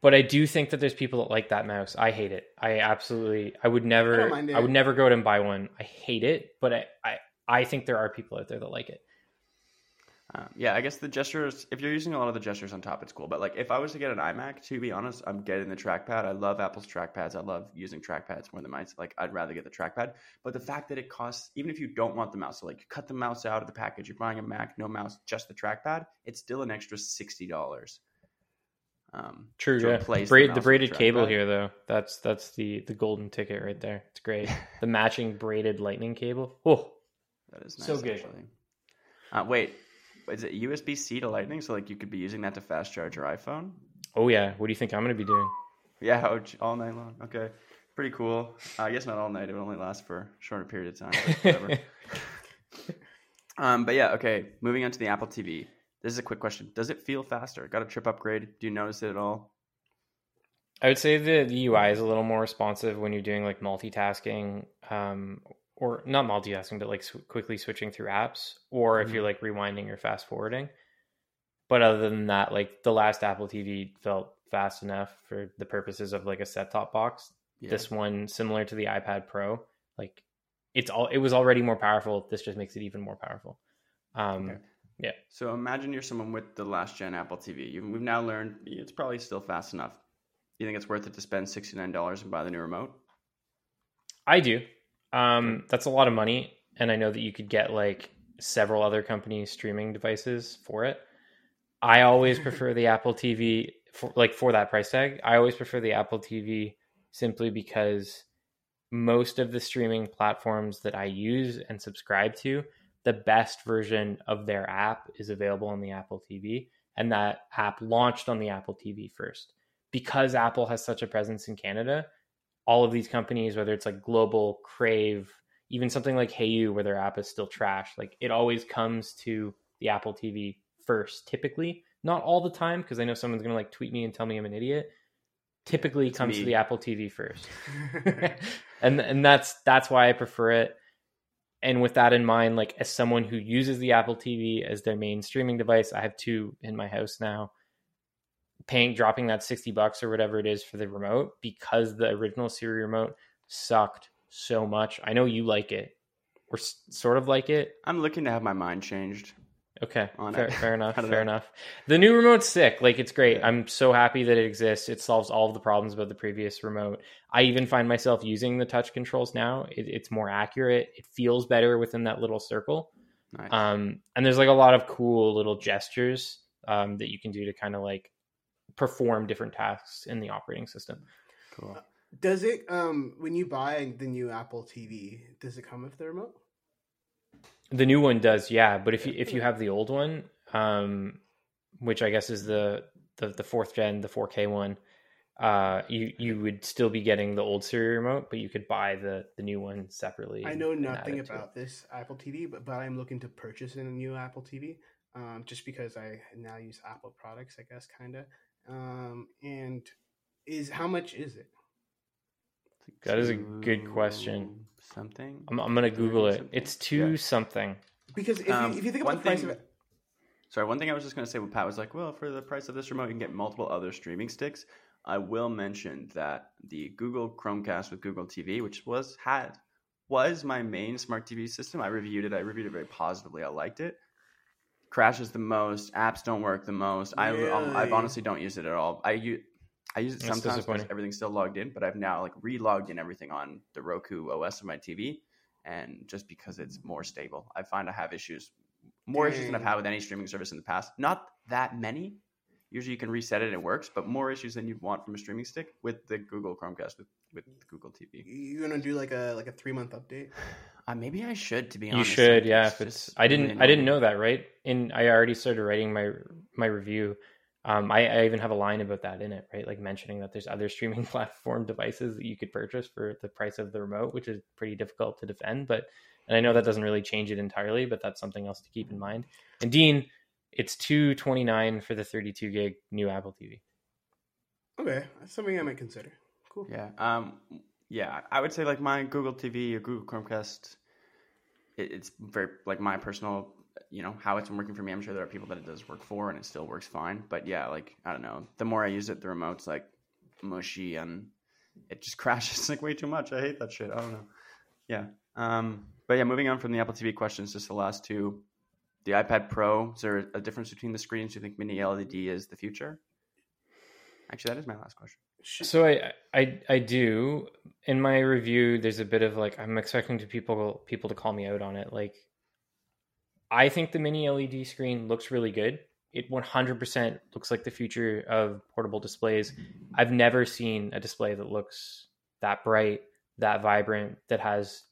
but I do think that there's people that like that mouse. I hate it. I absolutely, I would never, don't I, mind it. would never go out and buy one. I hate it, but I, I, I think there are people out there that like it. Um, yeah, I guess the gestures. If you're using a lot of the gestures on top, it's cool. But like, if I was to get an iMac, to be honest, I'm getting the trackpad. I love Apple's trackpads. I love using trackpads more than mice. Like, I'd rather get the trackpad. But the fact that it costs, even if you don't want the mouse, so like you cut the mouse out of the package, you're buying a Mac, no mouse, just the trackpad, it's still an extra sixty dollars. Um, True, to yeah. replace Braid, the braided cable trackpad. here, though. That's that's the the golden ticket right there. It's great. *laughs* the matching braided lightning cable. Oh, That is nice, So good. Actually. Uh, wait, is it USB C to Lightning? So like you could be using that to fast charge your iPhone? oh yeah. What do you think I'm going to be doing? Yeah, oh, all night long. Okay, pretty cool. Uh, I guess not all night. It would only last for a shorter period of time. but Whatever. *laughs* um, but yeah, okay. Moving on to the Apple TV. This is a quick question. Does it feel faster? Got a trip upgrade? Do you notice it at all? I would say the, the UI is a little more responsive when you're doing like multitasking, um, or not multitasking, but like sw- quickly switching through apps, or if you're like rewinding or fast forwarding. But other than that, like the last Apple TV felt fast enough for the purposes of like a set top box. Yeah. This one, similar to the iPad Pro, like it's all it was already more powerful. This just makes it even more powerful. Um, Okay. Yeah, So imagine you're someone with the last gen Apple TV. We've now learned it's probably still fast enough. You think it's worth it to spend sixty nine dollars and buy the new remote? I do. Um, that's a lot of money, and I know that you could get like several other companies' streaming devices for it. I always *laughs* prefer the Apple TV for like for that price tag. I always prefer the Apple TV simply because most of the streaming platforms that I use and subscribe to, the best version of their app is available on the Apple TV, and that app launched on the Apple TV first. Because Apple has such a presence in Canada, all of these companies, whether it's like Global, Crave, even something like Hayu, where their app is still trash, like it always comes to the Apple TV first, typically. Not all the time, because I know someone's gonna like tweet me and tell me I'm an idiot. Typically It's comes to the Apple TV first. *laughs* *laughs* and and that's that's why I prefer it. And with that in mind, like as someone who uses the Apple TV as their main streaming device, I have two in my house now. Paying dropping that 60 bucks or whatever it is for the remote because the original Siri remote sucked so much. I know you like it or s- sort of like it. I'm looking to have my mind changed. Okay, on fair, it. fair enough. *laughs* Fair know. enough. The new remote's sick. Like it's great. Yeah. I'm so happy that it exists. It solves all of the problems about the previous remote. I even find myself using the touch controls now. It, it's more accurate. It feels better within that little circle. Nice. Um, and there's like a lot of cool little gestures um, that you can do to kind of like perform different tasks in the operating system. cool. Does it um when you buy the new Apple TV, does it come with the remote? The new one does, yeah. But if you if you have the old one, um, which I guess is the the, the fourth gen, the 4K one, uh, you you would still be getting the old Siri remote, but you could buy the the new one separately. I know nothing it to it. about this Apple TV, but, but I'm looking to purchase a new Apple TV, um, just because I now use Apple products, I guess, kind of. Um, and is how much is it? That is a good question. Two Something. I'm I'm gonna Google it. Something. It's two Yeah. something. Because if, Um, you, if you think about the price thing- of it, Sorry, one thing I was just going to say what Pat was like, well, for the price of this remote, you can get multiple other streaming sticks. I will mention that the Google Chromecast with Google TV, which was had was my main smart TV system. I reviewed it. I reviewed it very positively. I liked it. Crashes the most. Apps don't work the most. I I Really? honestly don't use it at all. I use I use it That's sometimes because everything's still logged in, but I've now like re-logged in everything on the Roku OS of my TV, and just because it's more stable, I find I have issues, more issues than I've had with any streaming service in the past. Not that many. Usually you can reset it and it works, but more issues than you'd want from a streaming stick with the Google Chromecast with with Google TV. you gonna do like a like a three month update? Uh, maybe I should, to be honest, You should, Like, yeah. If it's, I didn't, really I didn't know that, right? And I already started writing my my review. Um, I, I even have a line about that in it, right? Like mentioning that there's other streaming *laughs* platform devices that you could purchase for the price of the remote, which is pretty difficult to defend. But and I know that doesn't really change it entirely, but that's something else to keep in mind. And Dean, it's two twenty nine for the thirty two gig new Apple TV. Okay, that's something I might consider. Cool. Yeah. Um. Yeah, I would say like my Google TV or Google Chromecast. It, it's very like my personal, you know, how it's been working for me. I'm sure there are people that it does work for, and it still works fine. But yeah, like I don't know. The more I use it, the remote's like mushy and it just *laughs* crashes like way too much. I hate that shit. I don't know. Yeah. Um, but yeah, moving on from the Apple TV questions, just the last two. The iPad Pro, is there a difference between the screens? Do you think mini LED is the future? Actually, that is my last question. So I, I I do in my review. There's a bit of like I'm expecting to people people to call me out on it. Like I think the mini LED screen looks really good. It 100% looks like the future of portable displays. I've never seen a display that looks that bright, that vibrant, that has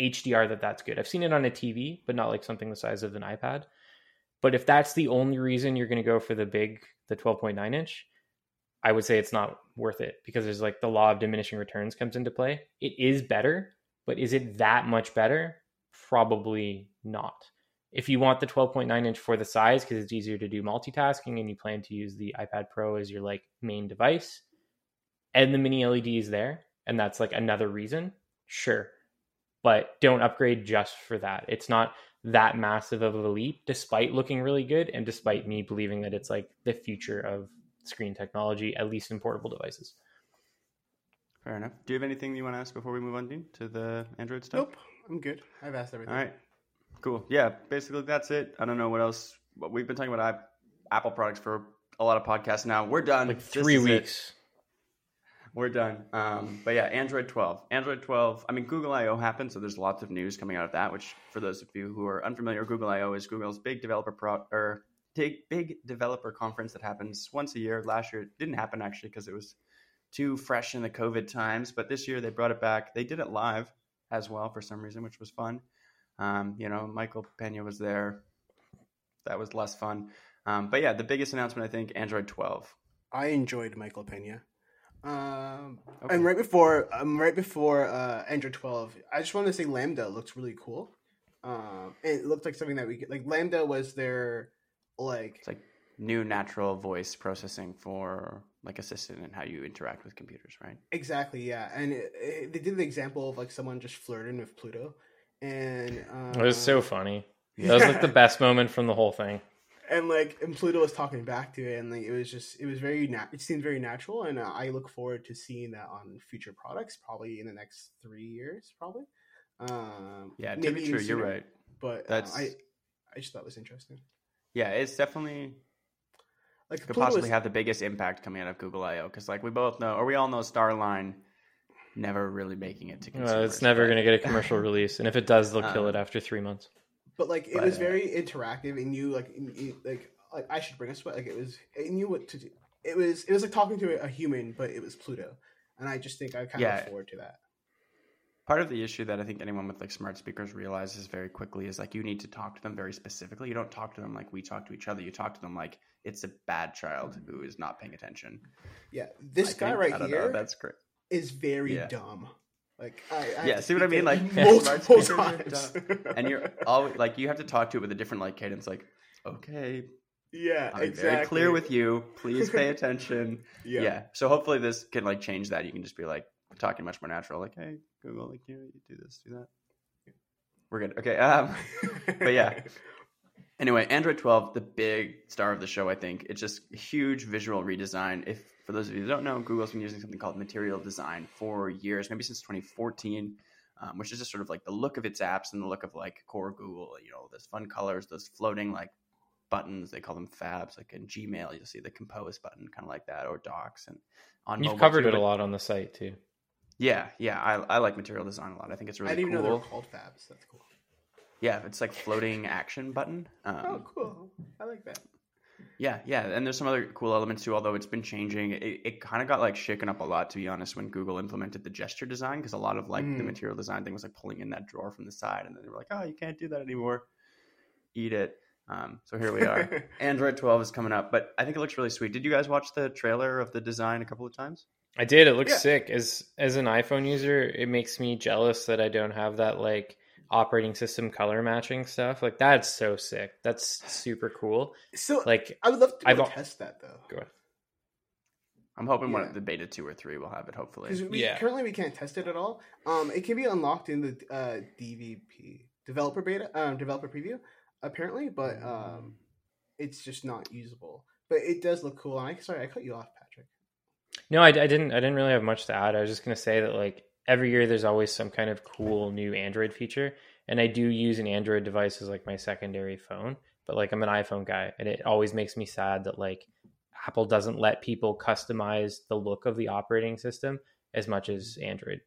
HDR that that's good. I've seen it on a TV, but not like something the size of an iPad. But if that's the only reason you're going to go for the big, the 12.9 inch, I would say it's not worth it because there's like the law of diminishing returns comes into play. It is better, but is it that much better? Probably not. If you want the 12.9 inch for the size because it's easier to do multitasking and you plan to use the iPad Pro as your like main device and the mini LED is there and that's like another reason, sure. But don't upgrade just for that. It's not that massive of a leap despite looking really good and despite me believing that it's like the future of screen technology, at least in portable devices. Fair enough. Do you have anything you want to ask before we move on, Dean, to the Android stuff? Nope, I'm good. I've asked everything. All right, cool. Yeah, basically that's it. I don't know what else. But we've been talking about Apple products for a lot of podcasts now. We're done. Like three is it. weeks. We're done. Um, but yeah, Android 12. Android 12. I mean, Google I/O happened, so there's lots of news coming out of that. Which, for those of you who are unfamiliar, Google I/O is Google's big developer pro or big big developer conference that happens once a year. Last year it didn't happen actually because it was too fresh in the COVID times, but this year they brought it back. They did it live as well for some reason, which was fun. Um, you know, Michael Pena was there. That was less fun. Um, but yeah, the biggest announcement I think Android 12. I enjoyed Michael Pena. Um, Okay. and right before, um, right before uh, Android 12, I just wanted to say LaMDA looks really cool. Um, it looked like something that we could, like. LaMDA was their like It's like new natural voice processing for like assistant and how you interact with computers, right? exactly yeah, and it, it, they did the example of like someone just flirting with Pluto, and uh, It was so funny. That was like the *laughs* best moment from the whole thing. and like and Pluto was talking back to it, and like it was just it was very nat- it seemed very natural, and uh, I look forward to seeing that on future products, probably in the next three years, probably. Um, Yeah, to maybe be even true, you're right. But That's- uh, I I just thought it was interesting. Yeah, it's definitely Like could Pluto possibly was- have the biggest impact coming out of Google I/O because, like, we both know, or we all know, Starline never really making it to consumers. Uh, it's never going to get a *laughs* commercial release, and if it does, they'll kill Um, it after three months. but like it but, was uh, very interactive, and you like in- in- like like I should bring a sweat. Like it was it knew what to do. It was it was like talking to a human, but it was Pluto, and I just think I kind of look forward to that. Part of the issue that I think anyone with like smart speakers realizes very quickly is like you need to talk to them very specifically. You don't talk to them like we talk to each other. You talk to them like it's a bad child who is not paying attention. Yeah, this I guy think. right I don't know, here that's great. Is very Yeah. dumb. Like I, I Yeah, see what I mean? Like it *laughs* smart multiple *laughs* times, and you're always like you have to talk to it with a different like cadence. Like, okay, yeah, I'm exactly. very clear with you. Please pay *laughs* attention. Yeah. yeah. So hopefully this can like change that. You can just be like talking much more natural. Like, hey, Google, like you, you do this, do that. We're good. Okay. Um, but yeah. Anyway, Android 12, the big star of the show, I think. It's just a huge visual redesign. If for those of you who don't know, Google's been using something called material design for years, maybe since 2014, um, which is just sort of like the look of its apps and the look of like core Google. You know, those fun colors, those floating like buttons. They call them fabs. Like in Gmail, you'll see the compose button, kind of like that, or Docs. And on You've covered too, it a lot on the site too. Yeah, yeah. I, I like material design a lot. I think it's really I didn't even cool. know they were called fabs. That's cool. Yeah, it's like floating action button. Um, Oh, cool. I like that. Yeah, yeah, and there's some other cool elements too. Although it's been changing, it, it kind of got like shaken up a lot, to be honest, when Google implemented the gesture design because a lot of like the Mm. material design thing was like pulling in that drawer from the side, and then they were like, "Oh, you can't do that anymore. Eat it." Um, so here we are. *laughs* Android 12 is coming up, but I think it looks really sweet. Did you guys watch the trailer of the design a couple of times? I did. It looks Yeah. sick. As as an iPhone user, it makes me jealous that I don't have that like operating system color matching stuff. Like that's so sick. That's super cool. So Like I would love to I've test that though. go ahead. I'm hoping one of the beta two or three will have it. Hopefully, Because we Yeah. currently we can't test it at all. Um, it can be unlocked in the uh, DVP developer beta, um, developer preview, apparently, but um, it's just not usable. But it does look cool. And I sorry, I cut you off, Patrick. No, I, I didn't. I didn't really have much to add. I was just gonna say that like every year there's always some kind of cool new Android feature, and I do use an Android device as like my secondary phone. But like I'm an iPhone guy, and it always makes me sad that like Apple doesn't let people customize the look of the operating system as much as Android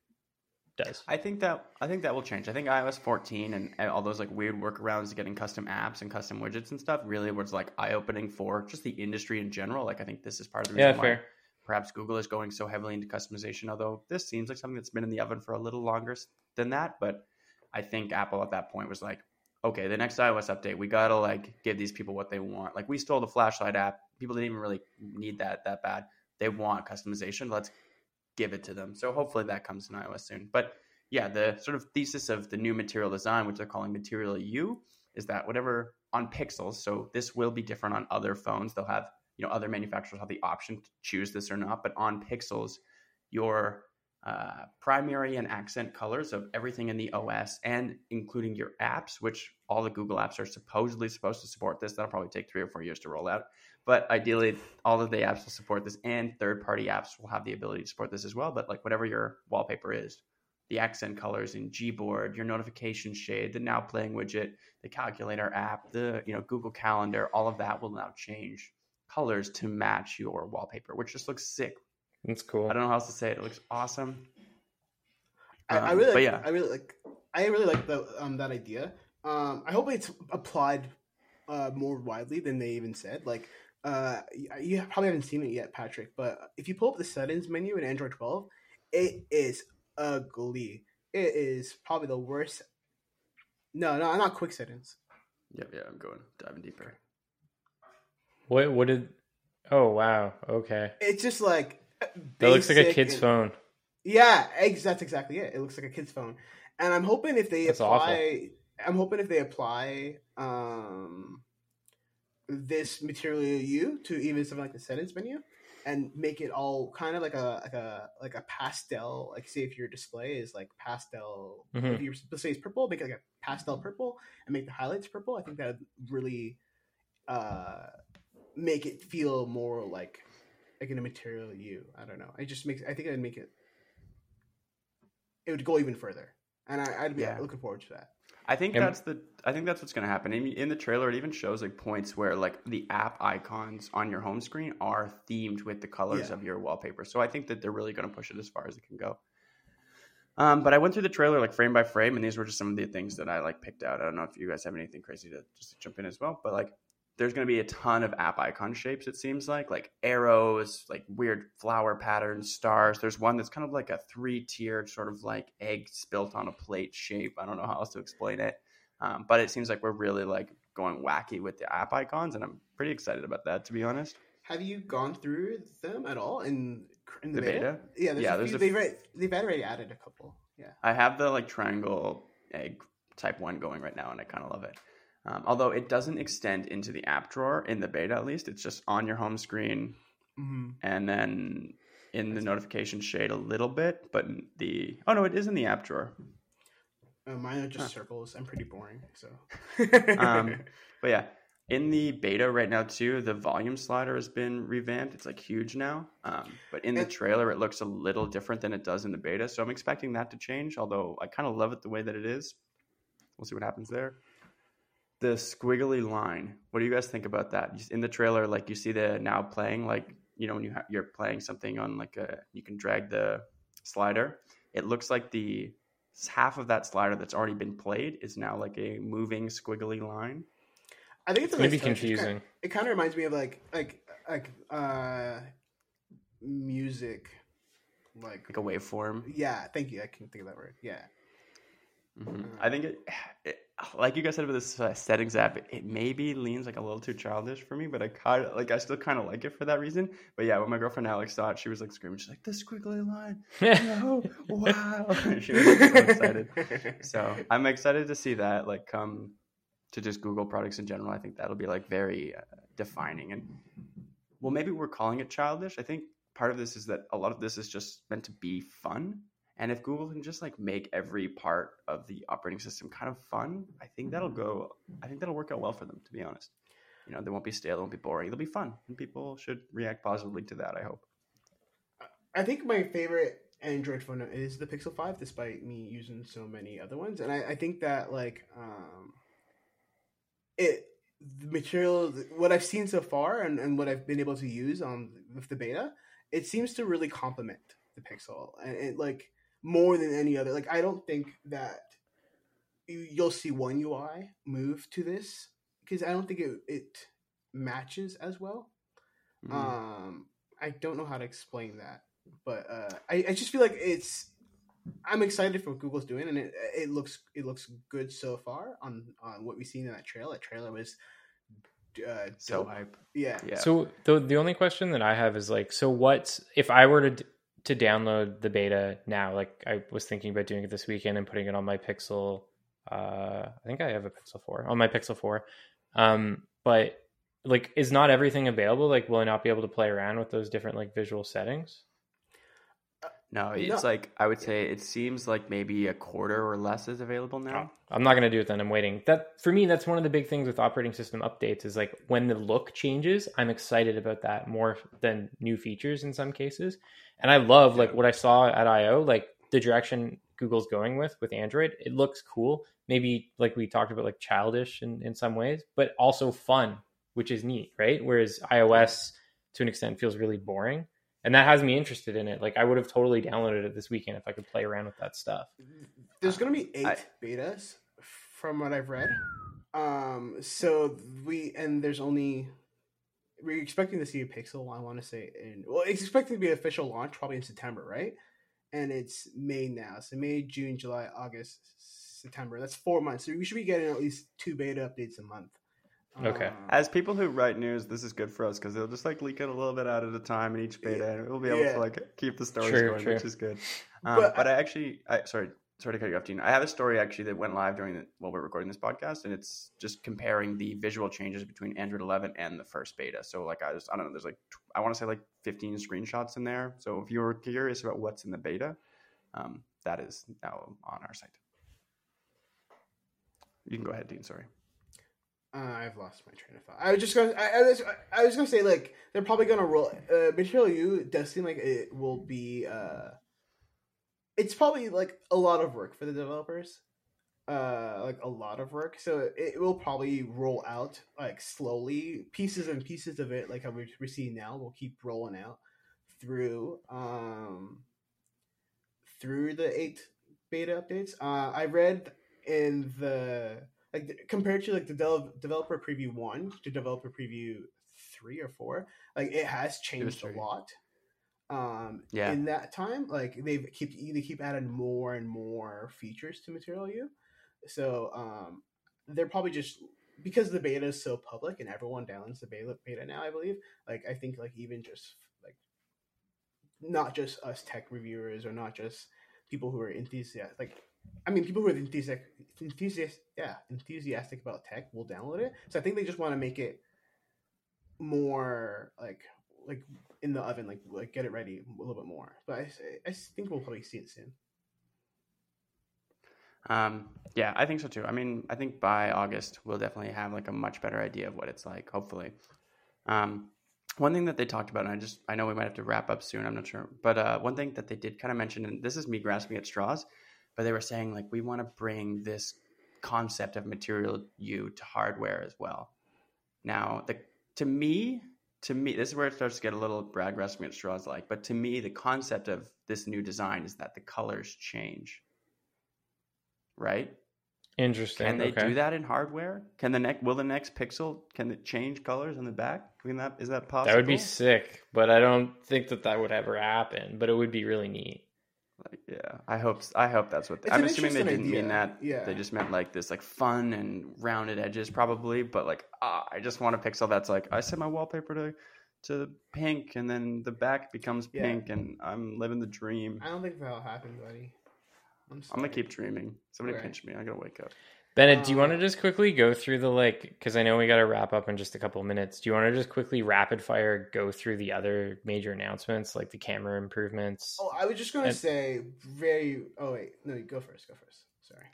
does. I think that I think that will change. I think iOS 14 and, and all those like weird workarounds to getting custom apps and custom widgets and stuff really was like eye opening for just the industry in general. Like I think this is part of the reason Yeah, why fair. Perhaps Google is going so heavily into customization. Although this seems like something that's been in the oven for a little longer than that, but I think Apple at that point was like, okay, the next iOS update, we gotta like give these people what they want. Like we stole the flashlight app. People didn't even really need that that bad. They want customization. Let's give it to them. So hopefully that comes in iOS soon. But yeah, the sort of thesis of the new material design, which they're calling Material You, is that whatever on pixels, so this will be different on other phones. They'll have, know, other manufacturers have the option to choose this or not, but on pixels, your uh, primary and accent colors of everything in the OS and including your apps, which all the Google apps are supposedly supposed to support this. That'll probably take three or four years to roll out. But ideally, all of the apps will support this, and third party apps will have the ability to support this as well. But like whatever your wallpaper is, the accent colors in Gboard, your notification shade, the now playing widget, the calculator app, the you know Google Calendar, all of that will now change colors to match your wallpaper, which just looks sick. That's cool. I don't know how else to say it. It looks awesome. I, I Um, really, like, yeah. I really like, I really like the um that idea. Um, I hope it's applied uh more widely than they even said. Like, uh, you- you probably haven't seen it yet, Patrick. But if you pull up the settings menu in Android 12, it is ugly. It is probably the worst. No, no, not quick settings. Yeah, yeah, I'm going diving deeper. What what did? Oh wow. Okay. It's just like That looks like a kid's and- phone. Yeah, ex- that's exactly it. It looks like a kid's phone, and I'm hoping if they That's apply, I'm hoping if they apply um this material you to even something like the settings menu, and make it all kind of like a like a like a pastel. Like say if your display is like pastel, Mhm. if your display is purple, make it like a pastel purple, and make the highlights purple. I think that would really uh make it feel more like like in a material I don't know. I just makes. I think I'd make it. It would go even further, and I, I'd be Yeah. looking forward to that. I think And- that's the. I think that's what's going to happen. In, in the trailer, it even shows like points where like the app icons on your home screen are themed with the colors Yeah. of your wallpaper. So I think that they're really going to push it as far as it can go. Um, but I went through the trailer like frame by frame, and these were just some of the things that I like picked out. I don't know if you guys have anything crazy to just to jump in as well, but like there's going to be a ton of app icon shapes. It seems like like arrows, like weird flower patterns, stars. There's one that's kind of like a three tiered sort of like egg spilt on a plate shape. I don't know how else to explain it, um, but it seems like we're really like going wacky with the app icons, and I'm pretty excited about that to be honest. Have you gone through them at all in in the, The beta? beta? Yeah, there's Yeah, a there's few, a they've, already, they've already added a couple. Yeah, I have the like triangle egg type one going right now, and I kind of love it. Um, although it doesn't extend into the app drawer in the beta, at least it's just on your home screen, mm-hmm. and then in the notification shade a little bit. But the oh no, it is in the app drawer. uh, mine are just Huh. circles. I'm pretty boring, so. Um, *laughs* but yeah, in the beta right now too, the volume slider has been revamped. It's like huge now. Um, but in the trailer, it looks a little different than it does in the beta. So I'm expecting that to change. Although I kind of love it the way that it is. We'll see what happens there. The squiggly line. What do you guys think about that? In the trailer, like you see the now playing, like you know when you ha- you're playing something on like a, you can drag the slider. It looks like the half of that slider that's already been played is now like a moving squiggly line. I think it's, It's a gonna nice be touch. Confusing. Kind it kind of reminds me of like like like uh music, like like a waveform. yeah. Thank you. I can think of that word. Yeah. Mhm. I think it, *sighs* it, like you guys said with this uh, settings app, it, it maybe leans like a little too childish for me, but I kind of like I still kind of like it for that reason. But yeah, when my girlfriend Alex saw it, she was like screaming, she's like, "The squiggly line, *laughs* no, wow!" *laughs* she was like, so excited. So I'm excited to see that like come to just Google products in general. I think that'll be like very uh, defining and well, maybe we're calling it childish. I think part of this is that a lot of this is just meant to be fun. And if Google can just like make every part of the operating system kind of fun, I think that'll go. I think that'll work out well for them. To be honest, you know, they won't be stale, they won't be boring. They'll be fun, and people should react positively to that. I hope. I think my favorite Android phone is the Pixel Five, despite me using so many other ones, and I, I think that like um, it the material what I've seen so far and, and what I've been able to use on with the beta, it seems to really complement the Pixel and it like more than any other. Like I don't think that you, you'll see One UI move to this because I don't think it it matches as well. Mhm. Um, I don't know how to explain that, but uh, I, I just feel like it's. I'm excited for what Google's doing, and it it looks it looks good so far on on what we've seen in that trailer. That trailer was uh, so dope. hype. yeah. Yeah. So the the only question that I have is like, so what's if I were to d- to download the beta now? Like I was thinking about doing it this weekend and putting it on my Pixel. Uh, I think I have a Pixel Four on my Pixel Four. Um, but like, is not everything available? Like, will I not be able to play around with those different like visual settings? No, it's No. like I would say it seems like maybe a quarter or less is available now. Oh, I'm not going to do it then. I'm waiting. That for me, that's one of the big things with operating system updates is like when the look changes, I'm excited about that more than new features in some cases. And I love like what I saw at I/O, like the direction Google's going with with Android. It looks cool. Maybe like we talked about, like childish in in some ways, but also fun, which is neat, right? Whereas iOS to an extent feels really boring. And that has me interested in it. Like I would have totally downloaded it this weekend if I could play around with that stuff. There's gonna be eight I- betas from what I've read. Um, so we and there's only we're expecting to see a Pixel. I want to say in well, it's expected to be official launch probably in September, right? And it's May now, so May, June, July, August, September. That's four months. So we should be getting at least two beta updates a month. Okay. Um, As people who write news, this is good for us because they'll just like leak it a little bit out at a time in each beta, and we'll be able Yeah. to like keep the stories True, going, true. which is good. Um, But but, I actually, I sorry, sorry to cut you off, Dean. I have a story actually that went live during the while we're recording this podcast, and it's just comparing the visual changes between Android 11 and the first beta. So like I just, I don't know, there's like I want to say like 15 screenshots in there. So if you're curious about what's in the beta, um, that is now on our site. You can go ahead, Dean. Sorry. Uh, I've lost my train of thought. I was just gonna. I, I was. I was gonna say like they're probably gonna roll. Uh, Material You does seem like it will be. Uh, it's probably like a lot of work for the developers. Uh, like a lot of work. So it will probably roll out like slowly, pieces and pieces of it, like how we- we're seeing now. Will keep rolling out through um through the eight beta updates. Uh, I read in the like compared to like the del- developer preview one to developer preview three or four, like it has changed a lot. Um, Yeah. in that time, like they've keep they keep adding more and more features to Material You, so um, they're probably just because the beta is so public and everyone downloads the beta beta now. I believe, like I think like even just like not just us tech reviewers or not just people who are enthusiastic like I mean, people who are enthusiastic, yeah, enthusiastic about tech will download it. So I think they just want to make it more like like in the oven, like like get it ready a little bit more. But I, I think we'll probably see it soon. Um, yeah, I think so too. I mean, I think by August we'll definitely have like a much better idea of what it's like. Hopefully, um, one thing that they talked about, and I just I know we might have to wrap up soon. I'm not sure, but uh, one thing that they did kind of mention, and this is me grasping at straws, but they were saying like we want to bring this concept of material You to hardware as well. Now, the to me, to me, this is where it starts to get a little Brad grasping at straws like. But to me, the concept of this new design is that the colors change right? Interesting. Can they okay. do that in hardware? Can the next will the next Pixel can it change colors on the back? Can that is that possible? That would be sick, but I don't think that that would ever happen. But it would be really neat. Like, yeah, I hope I hope that's what It's I'm assuming they didn't mean that. Yeah. they just meant like this like fun and rounded edges probably. But like ah, I just want a Pixel that's like I set my wallpaper to to pink and then the back becomes Yeah. pink and I'm living the dream. I don't think that'll happen, buddy. I'm, I'm gonna keep dreaming. Somebody Okay. pinch me. I gotta wake up. Bennett, do you want to just quickly go through the like? Because I know we got to wrap up in just a couple of minutes. Do you want to just quickly rapid fire go through the other major announcements, like the camera improvements? Oh, I was just gonna And- say very. Oh wait, no, you go first. Go first. Sorry.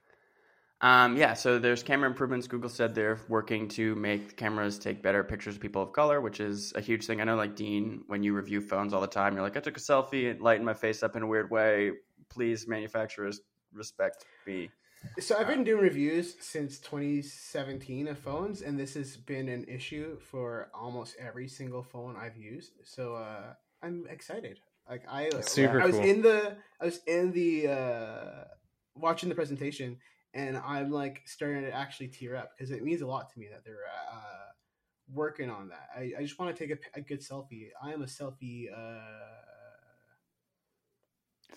Um, yeah, so there's camera improvements. Google said they're working to make cameras take better pictures of people of color, which is a huge thing. I know, like Dean, when you review phones all the time, you're like, I took a selfie, it lightened my face up in a weird way. Please, manufacturers, respect me. So I've been doing reviews since 2017 of phones, and this has been an issue for almost every single phone I've used. So uh, I'm excited. Like I, super I was cool. in the, I was in the uh, watching the presentation, and I'm like starting to actually tear up because it means a lot to me that they're uh, working on that. I, I just want to take a, a good selfie. I am a selfie. Uh,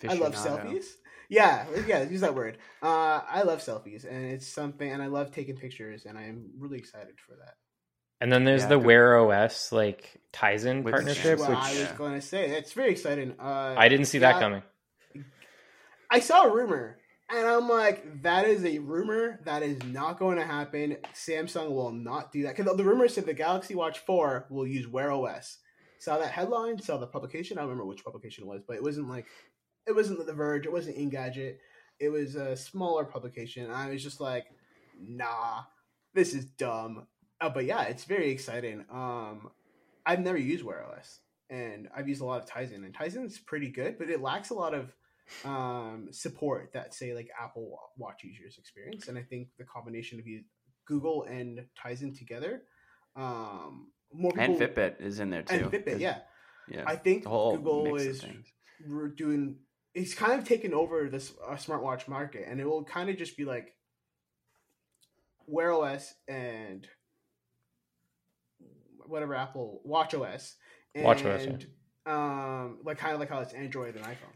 I love selfies. Yeah, yeah, use that word. Uh, I love selfies, and it's something, and I love taking pictures, and I'm really excited for that. And then there's Yeah, the good. Wear OS like Tizen With- partnership, Well, which I was yeah. going to say it's very exciting. Uh, I didn't see that coming. I saw a rumor, and I'm like, that is a rumor. That is not going to happen. Samsung will not do that because the rumor said the Galaxy Watch Four will use Wear OS. Saw that headline, saw the publication. I don't remember which publication it was, but it wasn't like it wasn't The Verge. It wasn't Engadget. It was a smaller publication. And I was just like, nah, this is dumb. Uh, but yeah, it's very exciting. Um, I've never used Wear OS, and I've used a lot of Tizen, and Tizen's pretty good, but it lacks a lot of um, support that say like Apple Watch users experience. And I think the combination of Google and Tizen together, um, more people And Fitbit is in there too. and Fitbit, yeah. yeah. I think Google is doing it's kind of taken over this uh, smartwatch market and it will kind of just be like wear os and whatever apple watch os and WatchOS, um like kind of like how it's android and iphone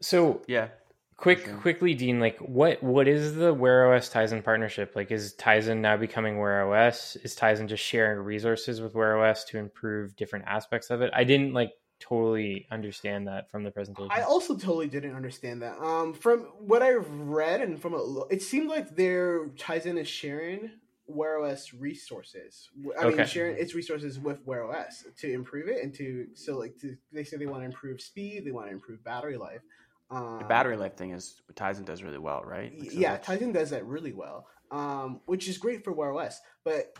So Yeah. quick, sure. quickly, Dean, like what what is the Wear OS Tizen partnership? Like, is Tizen now becoming Wear OS? Is Tizen just sharing resources with Wear OS to improve different aspects of it? I didn't like totally understand that from the presentation. i also totally didn't understand that um from what i've read and from a, it seemed like their tizen is sharing Wear OS resources. I mean, sharing its resources with Wear OS to improve it and to so like to, they say they want to improve speed, they want to improve battery life. Um, The battery life thing is Tizen does really well, right? y- So yeah, that's- Tizen does that really well, um, which is great for Wear OS. But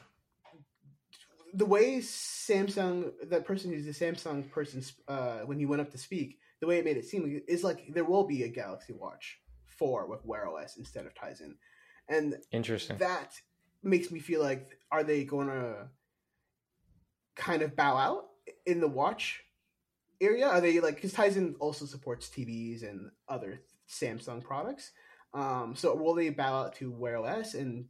the way Samsung, that person who's the Samsung person, uh, when he went up to speak, the way it made it seem is like there will be a Galaxy Watch 4 with Wear OS instead of Tizen. And Interesting. that makes me feel like are they going to kind of bow out in the watch area? Are they like because Tizen also supports TVs and other Samsung products? Um, so will they bow out to Wear OS and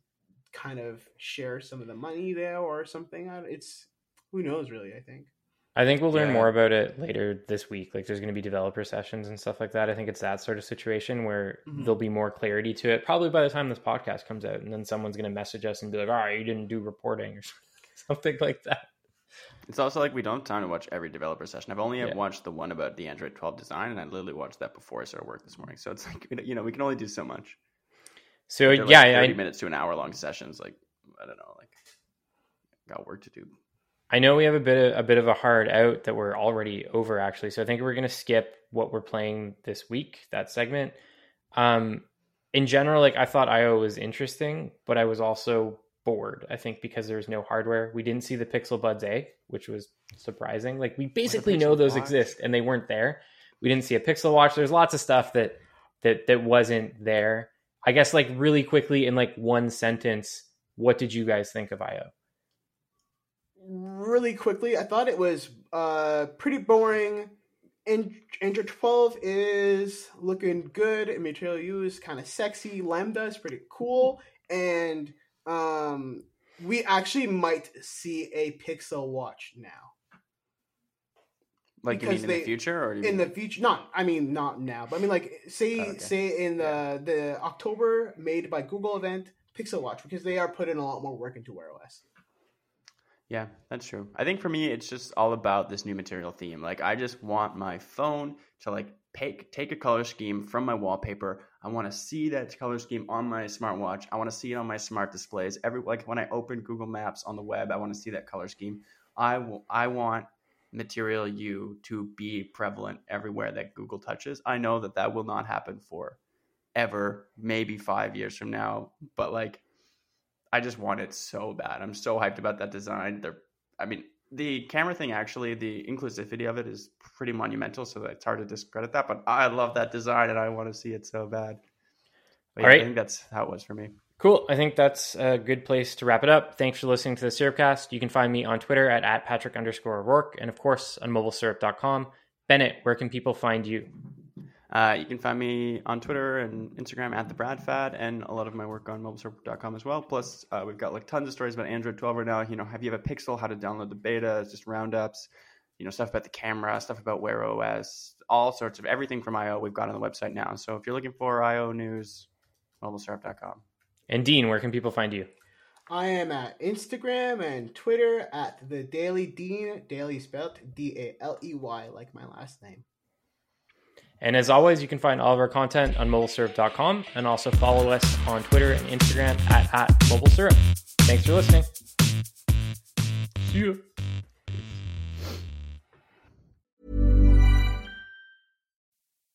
kind of share some of the money there or something? It's who knows really. I think. I think we'll learn Yeah. more about it later this week. Like, there's going to be developer sessions and stuff like that. I think it's that sort of situation where Mhm. there'll be more clarity to it. Probably by the time this podcast comes out, and then someone's going to message us and be like, "All right, you didn't do reporting" or *laughs* something like that. It's also like we don't have time to watch every developer session. I've only Yeah. watched the one about the Android 12 design, and I literally watched that before I started work this morning. So it's like *laughs* you know we can only do so much. So They're like yeah, 30 I, minutes to an hour long sessions. Like I don't know, like got work to do. I know we have a bit of, a bit of a hard out that we're already over actually. So I think we're going to skip what we're playing this week, that segment. Um, in general, like I thought IO was interesting, but I was also bored. I think because there was no hardware. We didn't see the Pixel Buds A, which was surprising. Like we basically know those Watch? exist and they weren't there. We didn't see a Pixel Watch. There's lots of stuff that that that wasn't there. I guess like really quickly in like one sentence, what did you guys think of IO? really quickly, I thought it was uh, pretty boring. And Android 12 is looking good. and Material You is kind of sexy. LaMDA is pretty cool. And um, we actually might see a Pixel watch now. Like you Because mean in they- the future, or you In the future, not, I mean, not now, but I mean, like, say, Oh, okay. say in the, the October made by Google event, Pixel Watch, because they are putting a lot more work into Wear OS. Yeah, that's true. I think for me, it's just all about this new material theme. Like, I just want my phone to like take take a color scheme from my wallpaper. I want to see that color scheme on my smartwatch. I want to see it on my smart displays. Every like when I open Google Maps on the web, I want to see that color scheme. I w- I want Material you to be prevalent everywhere that Google touches. I know that that will not happen for ever, maybe five years from now. But like, I just want it so bad. I'm so hyped about that design. They're, I mean, the camera thing actually, the inclusivity of it is pretty monumental. So it's hard to discredit that. But I love that design and I want to see it so bad. But yeah, All right. I think that's how it was for me. Cool. I think that's a good place to wrap it up. Thanks for listening to the Syrupcast. You can find me on Twitter at, at Patrick underscore Rourke and of course on mobilesyrup.com. Bennett, where can people find you? Uh, you can find me on Twitter and Instagram at the Bradfad, and a lot of my work on mobilesyrup.com as well. Plus, uh, we've got like tons of stories about Android 12 right now. You know, have you have a Pixel? How to download the beta? Just roundups. You know, stuff about the camera, stuff about Wear OS, all sorts of everything from IO we've got on the website now. So if you're looking for IO news, mobilesyrup.com. And Dean, where can people find you? I am at Instagram and Twitter at the Daley Dean, Daley spelled D A L E Y, like my last name. And as always, you can find all of our content on mobilesyrup.com and also follow us on Twitter and Instagram at, at mobilesyrup. Thanks for listening. See you.